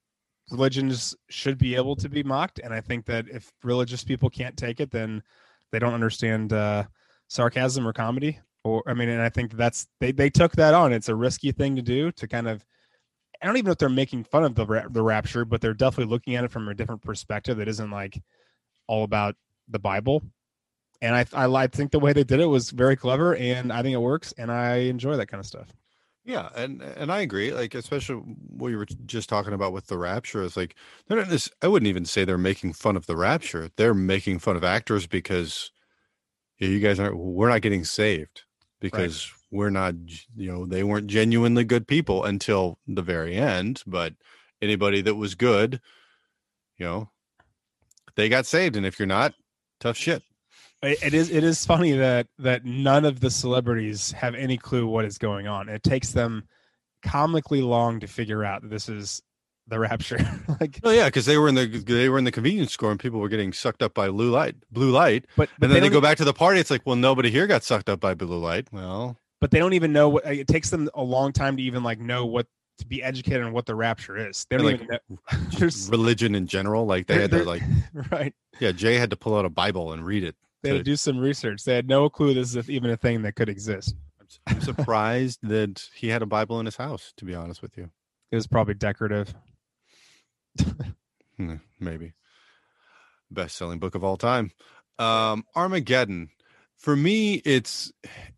religions should be able to be mocked, and I think that if religious people can't take it, then they don't understand uh, sarcasm or comedy. Or I mean, and I think that's they they took that on. It's a risky thing to do to kind of. I don't even know if they're making fun of the the rapture, but they're definitely looking at it from a different perspective that isn't like all about the Bible. And I I, I think the way they did it was very clever, and I think it works, and I enjoy that kind of stuff. Yeah, and and I agree. Like especially what you were just talking about with the rapture is like they're not. This, I wouldn't even say they're making fun of the rapture. They're making fun of actors because you guys aren't. We're not getting saved because we're not. You know, they weren't genuinely good people until the very end. But anybody that was good, you know, they got saved. And if you're not, tough shit. It, it is it is funny that that none of the celebrities have any clue what is going on. It takes them comically long to figure out that this is the rapture. *laughs* like, Oh yeah, because they were in the they were in the convenience store and people were getting sucked up by blue light. Blue light. but, but and then they, don't go back to the party. It's like, well, nobody here got sucked up by blue light. Well, but they don't even know what it takes them a long time to even like know what to be educated on what the rapture is. They don't Like, even know. *laughs* There's- religion in general, like they had to like, *laughs* right. yeah, Jay had to pull out a Bible and read it. They had to to- do some research. They had no clue this is even a thing that could exist. I'm surprised that he had a Bible in his house. To be honest with you, It was probably decorative. *laughs* Maybe best selling book of all time. Um, Armageddon. For me, it's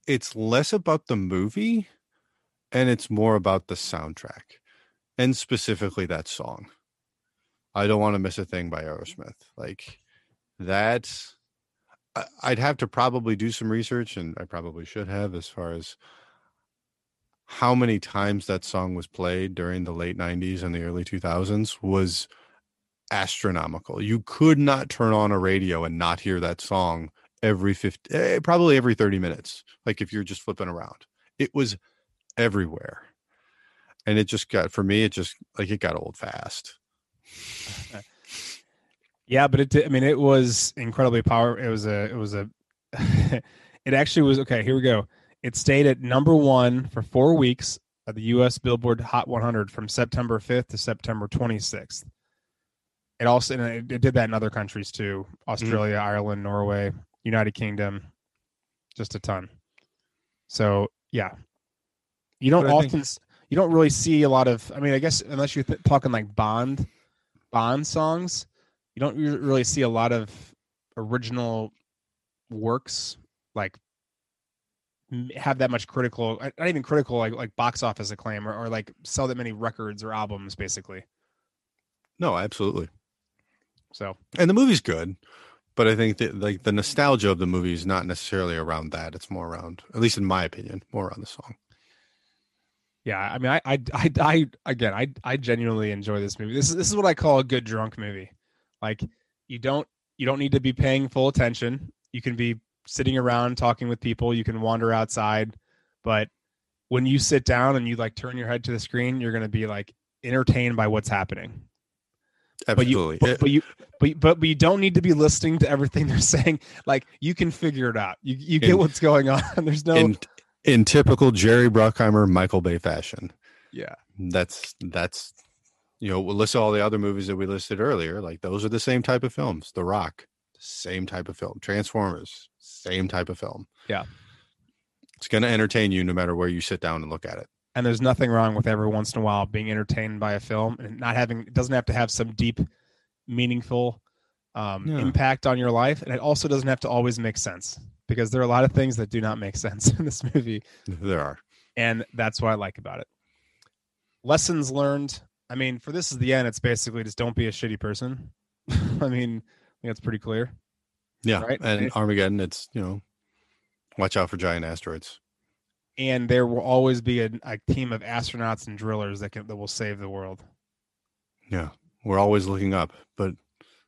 it's less about the movie, and it's more about the soundtrack, and specifically that song. I don't want to miss a thing by Aerosmith. Like that, I'd have to probably do some research, and I probably should have as far as how many times that song was played during the late 90s and the early 2000s was astronomical. You could not turn on a radio and not hear that song every 50 eh, probably every 30 minutes like if you're just flipping around. It was everywhere. And it just got for me it just like it got old fast. *laughs* Yeah, but it did, I mean it was incredibly powerful. It was a it was a *laughs* it actually was okay, here we go. It stayed at number 1 for 4 weeks of the US Billboard Hot 100 from September 5th to September 26th. It also and it, it did that in other countries too. Australia, mm. Ireland, Norway, United Kingdom, just a ton. So, yeah. You don't I think- often you don't really see a lot of I mean, I guess unless you're th- talking like Bond Bond songs, you don't re- really see a lot of original works like have that much critical uh, not even critical like like box office acclaim or, or like sell that many records or albums basically No, absolutely. so And the movie's good, but I think that like the nostalgia of the movie is not necessarily around that. It's more around, at least in my opinion, more around the song. yeah i mean i i *laughs* i, I again i i genuinely enjoy this movie this is this is what i call a good drunk movie like you don't you don't need to be paying full attention you can be sitting around talking with people you can wander outside but when you sit down and you like turn your head to the screen you're going to be like entertained by what's happening but you Absolutely. but, eh but you but, but but you don't need to be listening to everything *laughs* they're saying like you can figure it out you you get In- what's going on *laughs* there's no in in typical Jerry Bruckheimer, Michael Bay fashion. yeah That's that's you know, we'll list all the other movies that we listed earlier. Like those are the same type of films. The Rock, same type of film. Transformers, same type of film. Yeah. It's gonna entertain you no matter where you sit down and look at it. and there's nothing wrong with every once in a while being entertained by a film and not having it doesn't have to have some deep meaningful um, Yeah. impact on your life and it also doesn't have to always make sense because there are a lot of things that do not make *laughs* sense in this movie There are. and that's what i like about it lessons learned i mean for this is the end it's basically just don't be a shitty person *laughs* i mean i think that's pretty clear Yeah. Right. And Armageddon, it's you know, watch out for giant asteroids. and there will always be a, a team of astronauts and drillers that can that will save the world Yeah. We're always looking up, but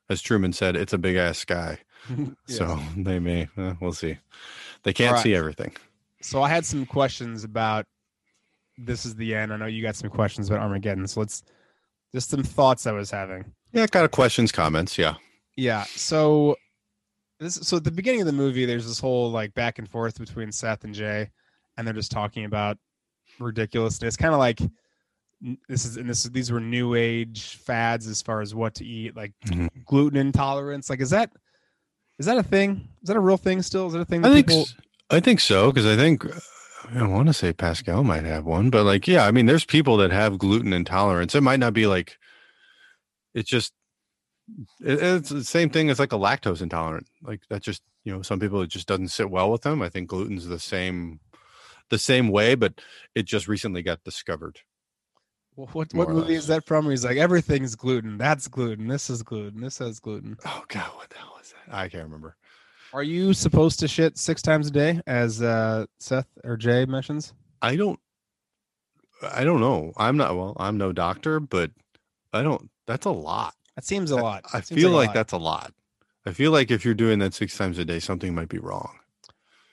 as Truman said, it's a big ass sky. *laughs* So *laughs* they may, uh, we'll see. They can't Alright. see everything. So I had some questions about this is the end. I know you got some questions about Armageddon. So let's just some thoughts I was having. Yeah, kind of questions, comments. Yeah. Yeah. So this so at the beginning of the movie, there's this whole like back and forth between Seth and Jay, and they're just talking about ridiculousness. Kind of like this is and this these were new age fads as far as what to eat, like Mhm. gluten intolerance. Like, is that is that a thing? Is that a real thing still? Is that a thing? I think people- I think so because I think I want to say Pascal might have one, but like yeah, I mean, there's people that have gluten intolerance. It might not be like it's just it, it's the same thing as like a lactose intolerant. Like that just you know some people it just doesn't sit well with them. I think gluten's the same the same way, but it just recently got discovered. Wh- What what movie is that from? Where he's like, everything's gluten. That's gluten. This is gluten. This has gluten. Oh god, what the hell is that? I can't remember. Are you supposed to shit six times a day, as uh, Seth or Jay mentions? I don't I don't know. I'm not well, I'm no doctor, but I don't that's a lot. That seems a I- lot. I, Seems feel a like lot. that's a lot. I feel like if you're doing that six times a day, something might be wrong.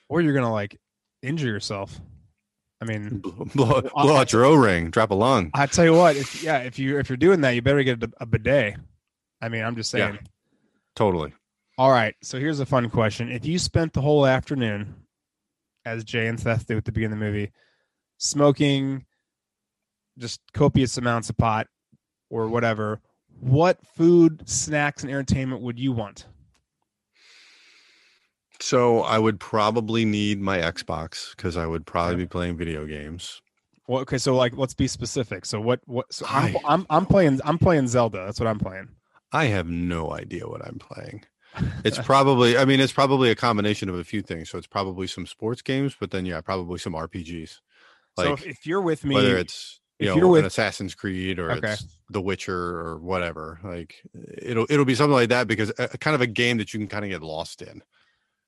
or you're gonna like injure yourself. I mean, *laughs* Blow, blow, blow out your O ring, drop a lung. I tell you what, if yeah, if you if you're doing that, you better get a, a bidet. I mean, I'm just Yeah. saying. Totally. All right, so here's a fun question: If you spent the whole afternoon, as Jay and Seth do at the beginning of the movie, smoking just copious amounts of pot or whatever, what food, snacks, and entertainment would you want? So I would probably need my Xbox because I would probably be playing video games. Well, okay, so like, let's be specific. So what? What? So I'm, I- I'm I'm playing I'm playing Zelda. That's what I'm playing. I have no idea what I'm playing. It's probably, I mean, it's probably a combination of a few things. So it's probably some sports games, but then yeah, probably some RPGs. so Like if, if you're with me, whether it's you if know you're with- an Assassin's Creed or Okay. it's The Witcher or whatever, like it'll it'll be something like that because a, a kind of a game that you can kind of get lost in.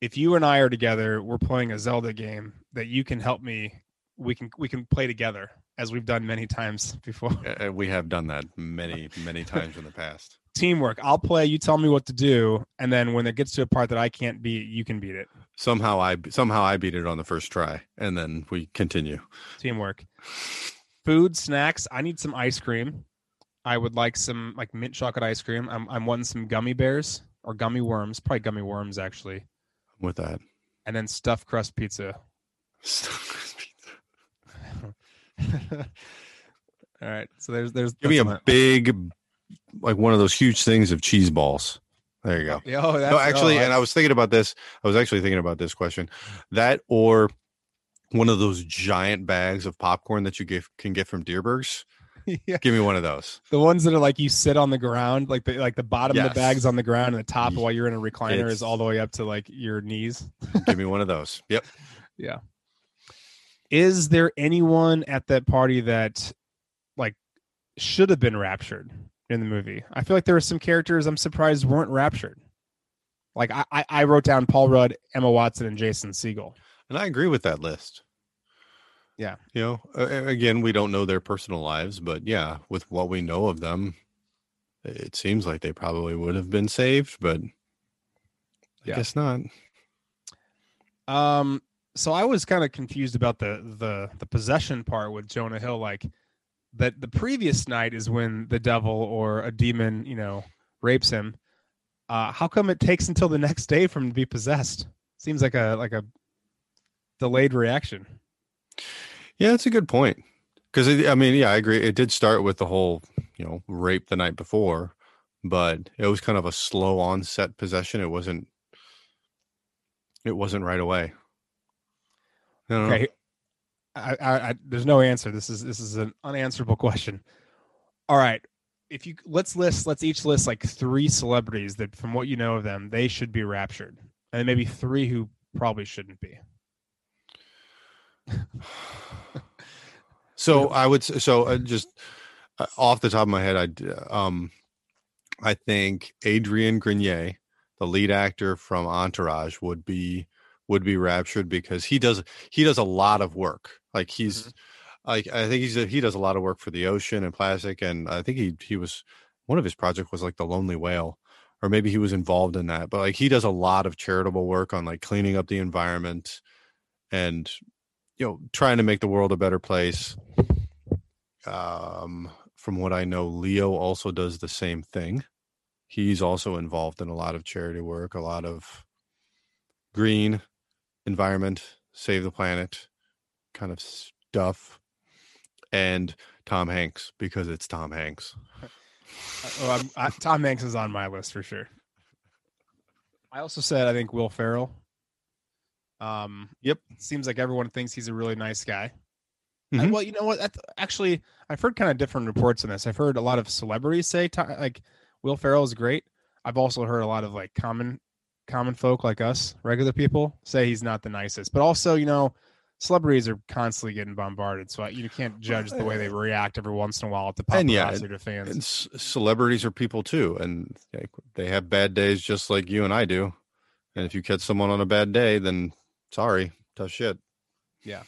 if you and I are together, we're playing a Zelda game that you can help me. We can we can play together as we've done many times before. Uh, we have done that many many *laughs* times in the past. Teamwork. I'll play. You tell me what to do, and then when it gets to a part that I can't beat, you can beat it. Somehow I somehow I beat it on the first try, and then we continue. Teamwork. Food, snacks. I need some ice cream. I would like some like mint chocolate ice cream. I'm I'm wanting some gummy bears or gummy worms. Probably gummy worms actually. With that, And then stuffed crust pizza. *laughs* All right. So there's there's give me a my- big, like one of those huge things of cheese balls. There you go. *laughs* Oh, No, actually, oh, and I was thinking about this. I was actually thinking about this question. That or one of those giant bags of popcorn that you get can get from Dierbergs. *laughs* yeah. Give me one of those. The ones that are like you sit on the ground, like the like the bottom of the bag's on the ground and the top while you're in a recliner It's- is all the way up to like your knees. Give me one of those. Yep. *laughs* Yeah. Is there anyone at that party that like should have been raptured in the movie? I feel like there were some characters I'm surprised weren't raptured. Like I, I, I wrote down Paul Rudd, Emma Watson, and Jason Segel. And I agree with that list. Yeah. You know, again, we don't know their personal lives, but yeah, with what we know of them, it seems like they probably would have been saved, but I Yeah. guess not. Um, so I was kind of confused about the the the possession part with Jonah Hill. Like that, the previous night is when the devil or a demon, you know, rapes him. Uh, how come it takes until the next day for him to be possessed? Seems like a like a delayed reaction. Yeah, that's a good point. Because I mean, yeah, I agree. It did start with the whole, you know, rape the night before, but it was kind of a slow onset possession. It wasn't. It wasn't right away. Don't know. Okay, I, I, I, there's no answer. This is this is an unanswerable question. All right, if you let's list, let's each list like three celebrities that, from what you know of them, they should be raptured, and maybe three who probably shouldn't be. So I would so uh, just uh, off the top of my head, I um I think Adrian Grenier, the lead actor from Entourage, would be would be raptured because he does he does a lot of work. Like he's like I think he's a, he does a lot of work for the ocean and plastic, and I think he he was one of his project was like the Lonely Whale, or maybe he was involved in that. But like he does a lot of charitable work on like cleaning up the environment and you know trying to make the world a better place um from what i know leo also does the same thing he's also involved in a lot of charity work a lot of green environment save the planet kind of stuff and tom hanks because it's tom hanks Uh, I, Tom Hanks is on my list for sure. I also said I think Will Ferrell. Um, Yep. Seems like everyone thinks he's a really nice guy. Mhm. well, you know what? That's, actually, I've heard kind of different reports on this. I've heard a lot of celebrities say like Will Ferrell is great. I've also heard a lot of like common common folk like us, regular people, say he's not the nicest. But also, you know, celebrities are constantly getting bombarded, so you can't judge the way they react every once in a while at the And yeah, paparazzi to fans. and c- celebrities are people too and they have bad days just like you and i do and if you catch someone on a bad day then sorry tough shit Yeah.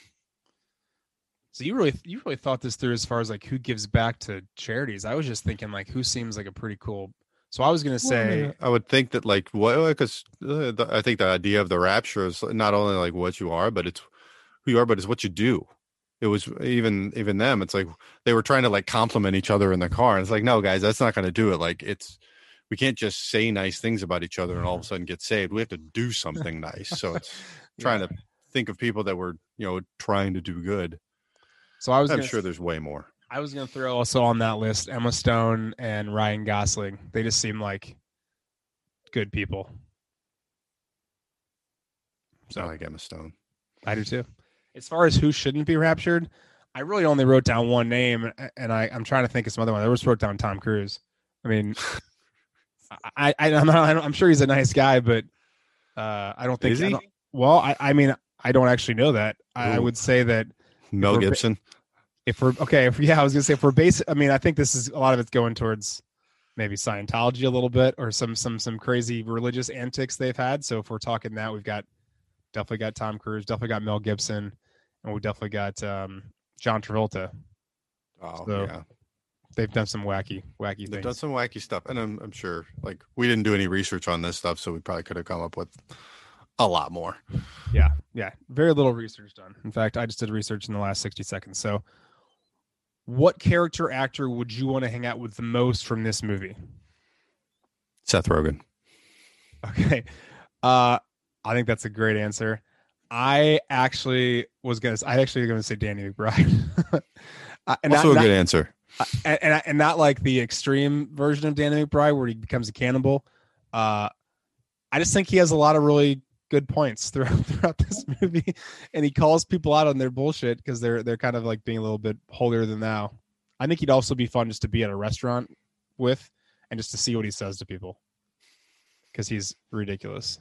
So you really you really thought this through as far as like who gives back to charities. I was just thinking like who seems like a pretty cool. So I was gonna Well, say mean, I would think that like what because uh, I think the idea of the rapture is not only like what you are, but it's who you are, but it's what you do. It was even even them. It's like they were trying to like compliment each other in the car, and it's like, no, guys, that's not to do it. Like it's we can't just say nice things about each other and all of a sudden get saved. We have to do something nice. So it's trying to think of people that were you know trying to do good. So I was I'm sure there's way more. I was gonna throw also on that list Emma Stone and Ryan Gosling. They just seem like good people. So I like Emma Stone. I do too. As far as who shouldn't be raptured, I really only wrote down one name, and I, I'm trying to think of some other one. I just wrote down Tom Cruise. I mean, *laughs* I, I I'm, not, I don't- I'm sure he's a nice guy, but uh, I don't think. I don't- well, I, I mean, I don't actually know that. I, I would say that Mel Gibson. if we're okay, if yeah, I was gonna say if we're basic. I mean, I think this is a lot of it's going towards maybe Scientology a little bit, or some some some crazy religious antics they've had. So if we're talking that, we've got definitely got Tom Cruise, definitely got Mel Gibson, and we definitely got um, John Travolta. Oh So, yeah. They've done some wacky wacky things. They've things. done some wacky stuff, and I'm, I'm sure like we didn't do any research on this stuff, so we probably could have come up with a lot more. Yeah, yeah. Very little research done. In fact, I just did research in the last 60 seconds. So, what character actor would you want to hang out with the most from this movie? Seth Rogen. Okay. Uh I think that's a great answer. I actually was gonna I actually gonna say Danny McBride. *laughs* Uh, and also not, a not- good answer. and, and and not like the extreme version of Danny McBride where he becomes a cannibal. Uh, I just think he has a lot of really good points throughout *laughs* throughout this movie, and he calls people out on their bullshit because they're they're kind of like being a little bit holier than thou. I think he'd also be fun just to be at a restaurant with and just to see what he says to people because he's ridiculous.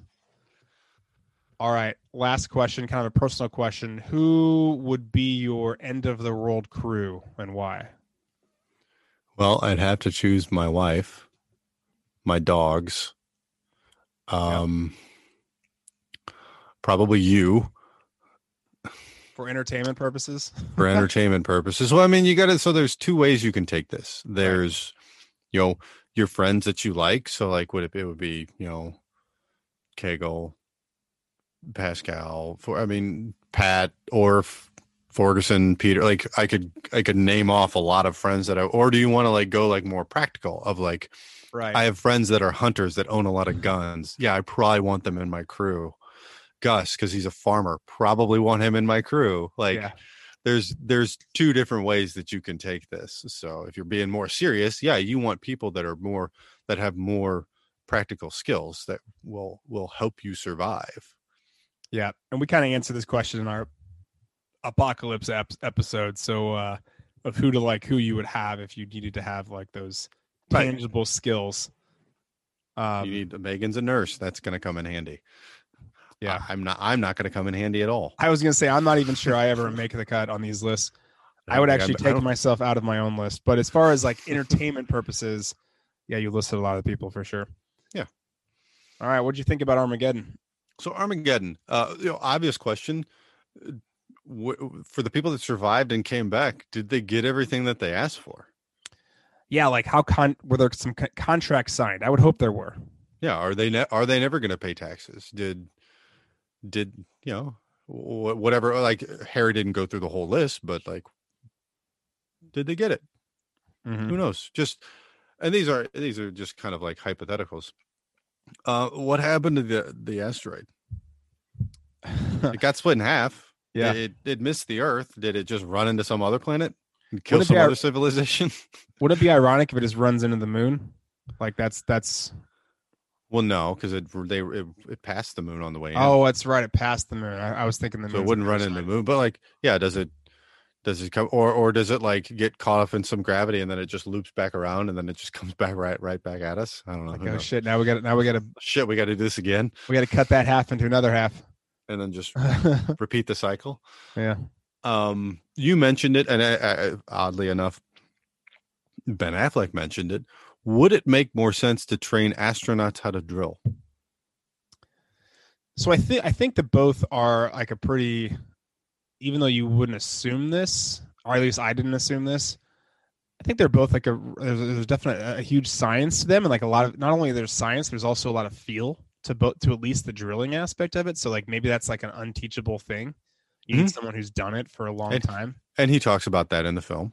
All right, last question, kind of a personal question. Who would be your end of the world crew and why? Well, I'd have to choose my wife, my dogs, um, probably you For entertainment purposes? for *laughs* entertainment purposes. Well, I mean, you got to. So there's two ways you can take this. There's, you know, your friends that you like. So like, would it? It would be, you know, Kegel, Pascal. For I mean, Pat or Ferguson, Peter. Like, I could I could name off a lot of friends that I. Or do you want to like go like more practical of like Right. I have friends that are hunters that own a lot of guns. Yeah, I probably want them in my crew. Gus, because he's a farmer, probably want him in my crew. Like yeah. there's there's two different ways that you can take this. So if you're being more serious, yeah, you want people that are more that have more practical skills that will will help you survive. Yeah, and we kind of answered this question in our apocalypse ep- episode. So uh of who to like, who you would have if you needed to have like those tangible skills. Um, you need Megan's a nurse. That's going to come in handy. Yeah, I, am not. I'm not going to come in handy at all. I was gonna say I'm not even sure I ever make the cut on these lists. I would actually I'm- I take myself out of my own list, but as far as like *laughs* entertainment purposes, yeah, you listed a lot of people for sure. Yeah. All right, what'd you think about Armageddon? So Armageddon, uh, you know, obvious question. uh, W- for the people that survived and came back, did they get everything that they asked for? Yeah, like how con were there some co- contracts signed? I would hope there were. Yeah, are they ne- are they never going to pay taxes? Did did you know whatever? Like Harry didn't go through the whole list, but like, did they get it? Mhm. Who knows? Just and these are these are just kind of like hypotheticals. Uh, what happened to the the asteroid? *laughs* It got split in half. Yeah. it, it missed the Earth. Did it just run into some other planet and kill some be other ir- civilization? *laughs* Would it be ironic if it just runs into the moon? Like that's that's well, no, because it they it, it passed the moon on the way in. oh, that's right. It passed the moon. I, I was thinking the moon. so it wouldn't run into the moon. But like, yeah, does it? Does it come or or does it like get caught up in some gravity and then it just loops back around and then it just *laughs* comes back right right back at us? I don't know. Like, oh shit! Now we got to now we got to *laughs* Shit, we got to do this again we got to cut that half into another half. and then just *laughs* repeat the cycle. yeah. Um, you mentioned it, and uh, uh, oddly enough, Ben Affleck mentioned it. Would it make more sense to train astronauts how to drill? So I think I think that both are like a pretty, even though you wouldn't assume this, or at least I didn't assume this. I think they're both like a there's, there's definitely a, huge science to them, and like a lot of not only there's science, there's also a lot of feel to both to at least the drilling aspect of it. So like maybe that's like an unteachable thing. You need mm-hmm. someone who's done it for a long And- time, And he talks about that in the film.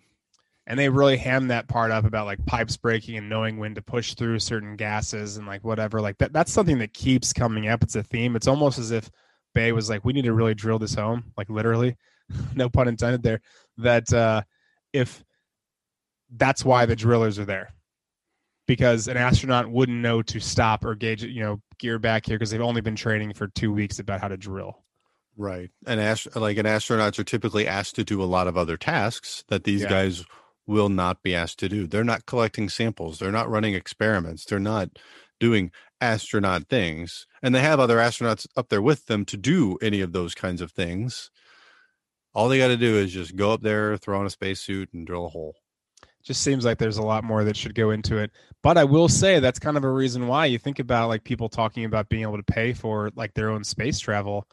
And they really ham that part up about like pipes breaking and knowing when to push through certain gases and like whatever. Like that that's something that keeps coming up. It's a theme. It's almost as if Bay was like, we need to really drill this home, like literally, *laughs* no pun intended there. That uh, if that's why the drillers are there, because an astronaut wouldn't know to stop or gauge, you know, gear back here because they've only been training for two weeks about how to drill. Right. And ast- like an astronauts are typically asked to do a lot of other tasks that these Yeah. guys will not be asked to do. They're not collecting samples. They're not running experiments. They're not doing astronaut things. And they have other astronauts up there with them to do any of those kinds of things. All they got to do is just go up there, throw on a spacesuit, and drill a hole. just seems like there's a lot more that should go into it. But I will say that's kind of a reason why you think about like people talking about being able to pay for like their own space travel.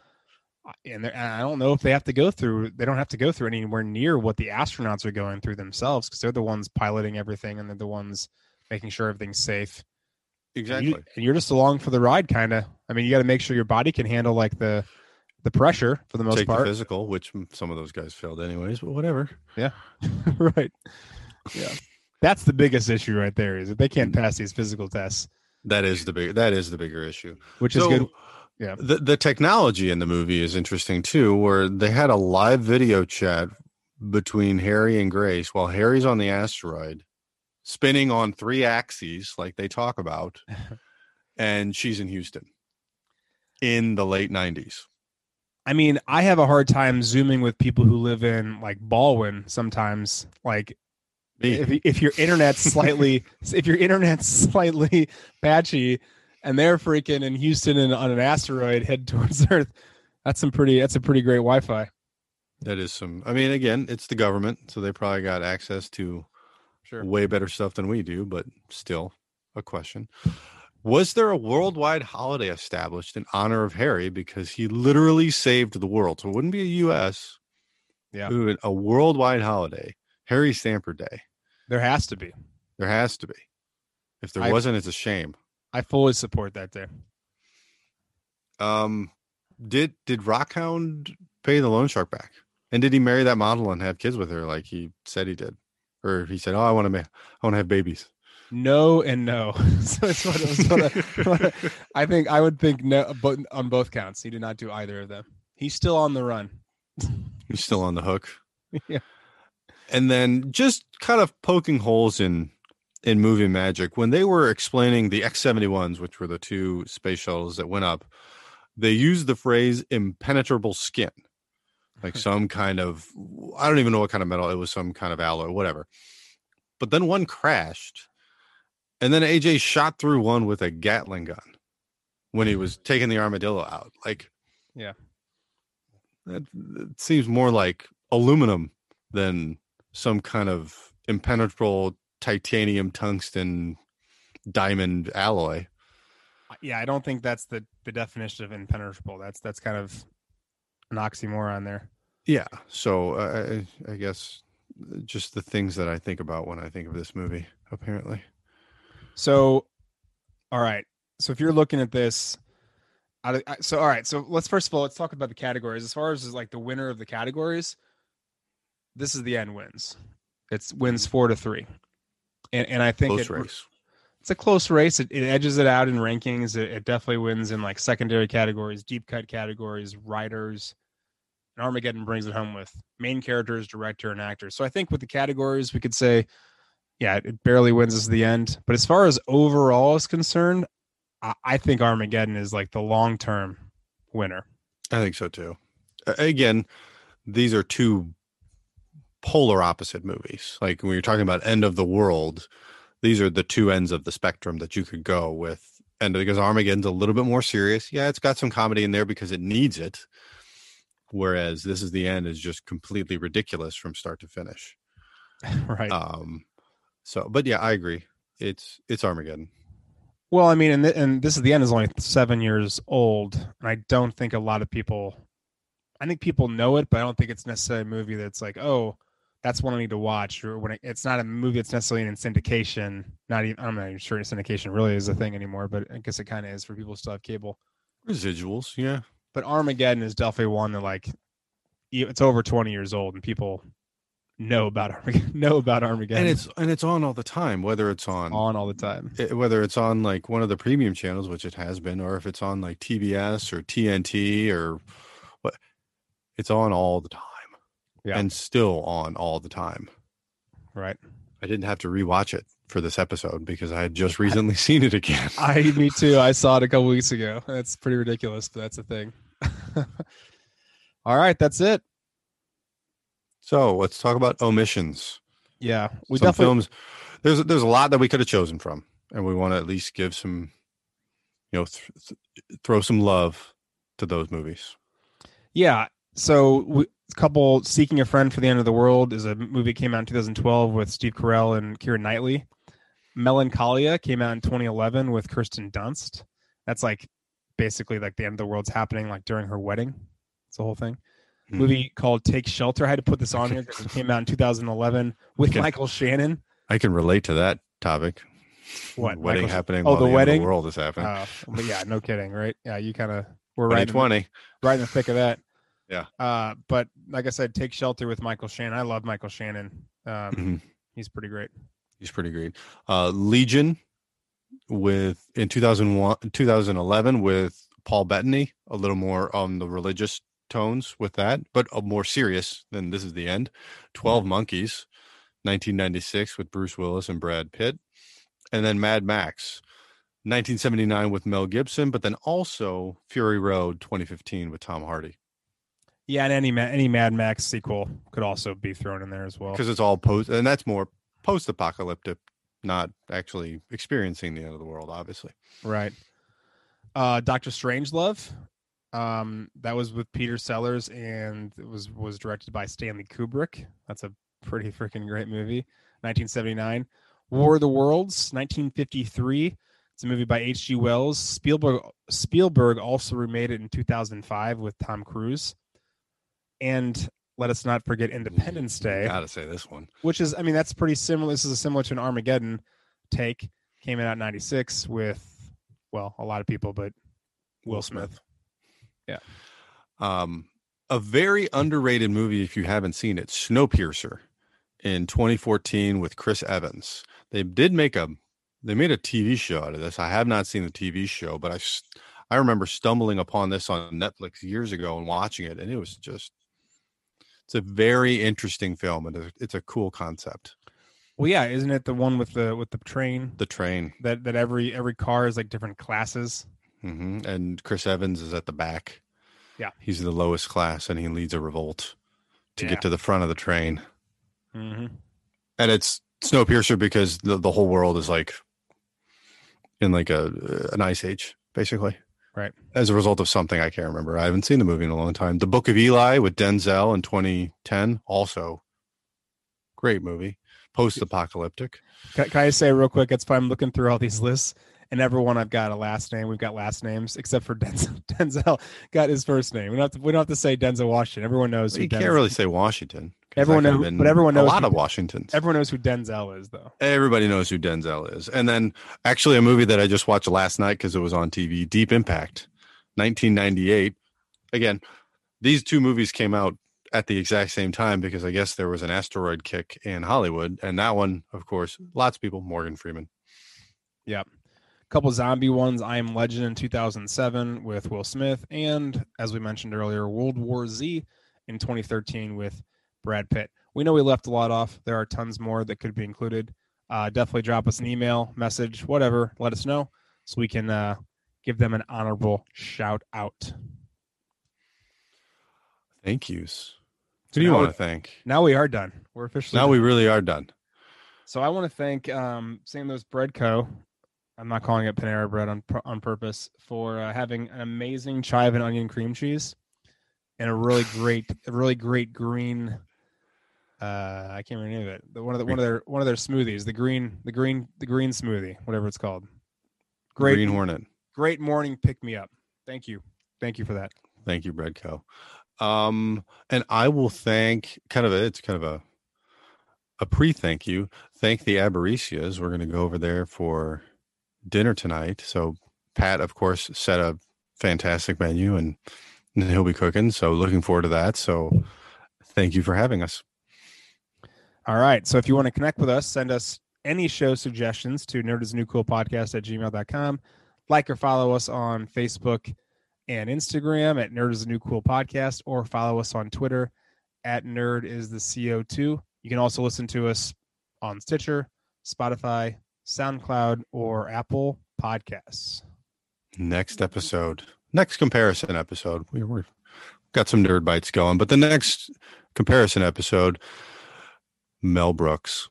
And, and I don't know if they have to go through. They don't have to go through anywhere near what the astronauts are going through themselves because they're the ones piloting everything and they're the ones making sure everything's safe. And Exactly. you, and you're just along for the ride, kind of. I mean, you got to make sure your body can handle like the the pressure for the most Take the part. physical, which mm, some of those guys failed anyways, but whatever. Yeah. *laughs* right. Yeah. That's the biggest issue right there is that they can't pass these physical tests, That is the big that is the bigger issue. which is good. Yeah. The the technology in the movie is interesting too, where they had a live video chat between Harry and Grace while Harry's on the asteroid, spinning on three axes like they talk about, *laughs* and she's in Houston in the late nineties. I mean, I have a hard time zooming with people who live in like Ballwin sometimes. Like If if your internet's slightly *laughs* if your internet's slightly patchy, and they're freaking in Houston and on an asteroid head *laughs* towards Earth, that's some pretty that's a pretty great Wi-Fi. That is some. I mean, again, it's the government, so they probably got access to Sure. way better stuff than we do, but still a question. Was there a worldwide holiday established in honor of Harry because he literally saved the world? So it wouldn't be a U.S. Yeah. it would- a worldwide holiday, Harry Stamper Day. There has to be. There has to be. If there I- wasn't, it's a shame. I fully support that there. Um, did did Rockhound pay the loan shark back? And did he marry that model and have kids with her like he said he did? Or he said, "Oh, I want to ma- I want to have babies." No and no. *laughs* so it's one of those- one of- I think I would think no, but on both counts, he did not do either of them. He's still on the run. He's still on the hook. *laughs* Yeah. And then just kind of poking holes in in movie magic when they were explaining the X-71s, which were the two space shuttles that went up, they used the phrase impenetrable skin. Like *laughs* some kind of I don't even know what kind of metal, it was some kind of alloy, whatever. But then one crashed. And then AJ shot through one with a Gatling gun when he was *laughs* taking the armadillo out. Like Yeah. that, that seems more like aluminum than some kind of impenetrable titanium tungsten diamond alloy Yeah, I don't think that's the the definition of impenetrable. That's that's kind of an oxymoron there. yeah so uh, I, I guess just the things that i think about when i think of this movie apparently So, all right. So if you're looking at this, of, so all right. So let's first of all let's talk about the categories. As far as like the winner of the categories, this is the end wins. It's wins four to three, and and I think it, race it's a close race. It, it edges it out in rankings. It, it definitely wins in like secondary categories, deep cut categories, writers. And Armageddon brings it home with main characters, director, and actors. So I think with the categories, we could say, yeah, it barely wins us the end. But as far as overall is concerned, I, I think Armageddon is like the long term winner. i think so too again these are two polar opposite movies. Like when you're talking about end of the world these are the two ends of the spectrum that you could go with. And because armageddon's a little bit more serious yeah it's got some comedy in there because it needs it. Whereas this is the end is just completely ridiculous from start to finish. *laughs* Right. um so but yeah i agree. It's it's armageddon. Well, I mean, and, th- and this is the end is only seven years old, and I don't think a lot of people. I think people know it, but I don't think it's necessarily a movie that's like, oh, that's one I need to watch, or when it, it's not a movie that's necessarily in syndication. Not even I'm not even sure syndication really is a thing anymore, but I guess it kind of is for people who still have cable. residuals yeah But Armageddon is definitely one that like, it's over 20 years old, and people know about Armageddon. *laughs* Know about Armageddon, and it's and it's on all the time whether it's on on all the time. it- whether it's on like one of the premium channels, which it has been, or if it's on like TBS or TNT or what, it's on all the time, Yeah. and still on all the time. Right. I didn't have to rewatch it for this episode because I had just recently *laughs* seen it again. I me *laughs* too. I saw it a couple weeks ago. That's pretty ridiculous, but that's a thing. *laughs* All right, that's it. So let's talk about omissions. Yeah, we some definitely films. There's there's a lot that we could have chosen from, and we want to at least give some, you know, th- th- throw some love to those movies. yeah. So we, a couple seeking a friend for the end of the world is a movie that came out in 2012 with Steve Carell and Keira Knightley. Melancholia came out in 2011 with Kirsten Dunst. That's like basically like the end of the world's happening like during her wedding. It's the whole thing. Mhm. Movie called Take Shelter. I had to put this on here because it came out in 2011 with Okay. Michael Shannon. I can relate to that topic. What wedding Michael- happening? Oh, the of wedding? world is happening. Oh, but yeah, no kidding, right? Yeah, you kind of *laughs* were right in, 2020. right in the thick of that. Yeah. Uh, but like I said, take shelter with Michael Shannon. I love Michael Shannon. Um, Mhm. he's pretty great. He's pretty great. Uh, Legion with in 2001, 2011 with Paul Bettany, a little more on the religious tones with that, but a more serious than This Is the End. 12 Monkeys, 1996 with Bruce Willis and Brad Pitt. And then Mad Max, 1979 with Mel Gibson, but then also Fury Road 2015 with Tom Hardy. Yeah, and any any Mad Max sequel could also be thrown in there as well. Because it's all post, and that's more post-apocalyptic, not actually experiencing the end of the world. Obviously, Right. Uh, Doctor Strangelove. Um, that was with Peter Sellers and it was was directed by Stanley Kubrick. That's a pretty freaking great movie. 1979. War of the Worlds, 1953. It's a movie by H.G. Wells. Spielberg Spielberg also remade it in 2005 with Tom Cruise. And let us not forget Independence Day gotta say this one. which is I mean that's pretty similar. This is similar to an Armageddon take. Came out in '96 with well a lot of people, but Will Smith. Yeah. Um, a very underrated movie if you haven't seen it, Snowpiercer, in 2014 with Chris Evans. They did make a they made a TV show out of this. I have not seen the TV show, but I, I remember stumbling upon this on Netflix years ago and watching it, and it was just it's a very interesting film and it's- a cool concept. Well, yeah, isn't it the one with the with the train The train, that that every every car is like different classes? hmm and Chris Evans is at the back. Yeah. he's the lowest class, and he leads a revolt to Yeah. get to the front of the train. Mm-hmm. and it's Snowpiercer because the, the whole world is like in like a an ice age, basically. Right. As a result of something I can't remember. I haven't seen the movie in a long time. The Book of Eli with Denzel in 2010, also great movie. Post apocalyptic. Can, can I say real quick? It's fun. Looking through all these lists, and everyone I've got a last name. We've got last names, except for *laughs* Denzel. Denzel got his first name. We don't have to. We don't have to say Denzel Washington. Everyone knows. who You Denzel- can't really say Washington. Everyone could have know- been but everyone knows a lot who- of Washingtons. Everyone knows who Denzel is, though. Everybody knows who Denzel is. And then actually a movie that I just watched last night because it was on TV, Deep Impact, 1998. Again, these two movies came out at the exact same time because I guess there was an asteroid kick in Hollywood. And that one, of course, lots of people, Morgan Freeman. Yep. A couple zombie ones i am legend in 2007 with will smith and as we mentioned earlier world war z in 2013 with brad pitt we know we left a lot off there are tons more that could be included uh, definitely drop us an email message whatever let us know so we can uh, give them an honorable shout out Thank yous. So Who do you want to thank? now we are done we're officially Now done. we really are done. So I want to thank um, St. Louis Bread Co. I'm not calling it Panera Bread on on purpose for uh, having an amazing chive and onion cream cheese and a really great, a really great green. Uh, I can't remember the name of it. The, one of the one of their one of their smoothies, the green, the green, the green smoothie, whatever it's called. Great, Green Hornet. great morning pick me up. Thank you, thank you for that. Thank you, Bread Co. Um, and I will thank kind of a, it's kind of a a pre thank you. Thank the Abericias. We're going to go over there for dinner tonight. So Pat, of course, set a fantastic menu and, and he'll be cooking. So looking forward to that. So thank you for having us. All right. So if you want to connect with us, send us any show suggestions to nerd is new cool podcast at gmail.com. Like or follow us on Facebook and Instagram at nerd is a new cool podcast, or follow us on Twitter at nerd is the CO2. You can also listen to us on Stitcher, Spotify, SoundCloud, or Apple Podcasts. Next episode, next comparison episode. We, we've got some nerd bites going, but the next comparison episode, Mel Brooks.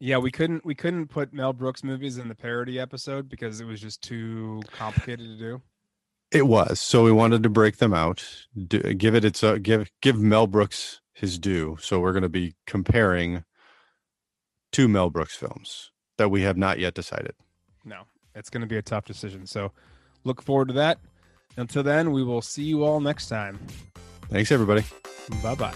Yeah, we couldn't we couldn't put Mel Brooks movies in the parody episode because it was just too complicated to do. It was. So we wanted to break them out, do, give it its uh, give give Mel Brooks his due. So we're going to be comparing two Mel Brooks films that we have not yet decided. No, it's going to be a tough decision. So look forward to that. Until then, we will see you all next time. Thanks everybody. Bye bye.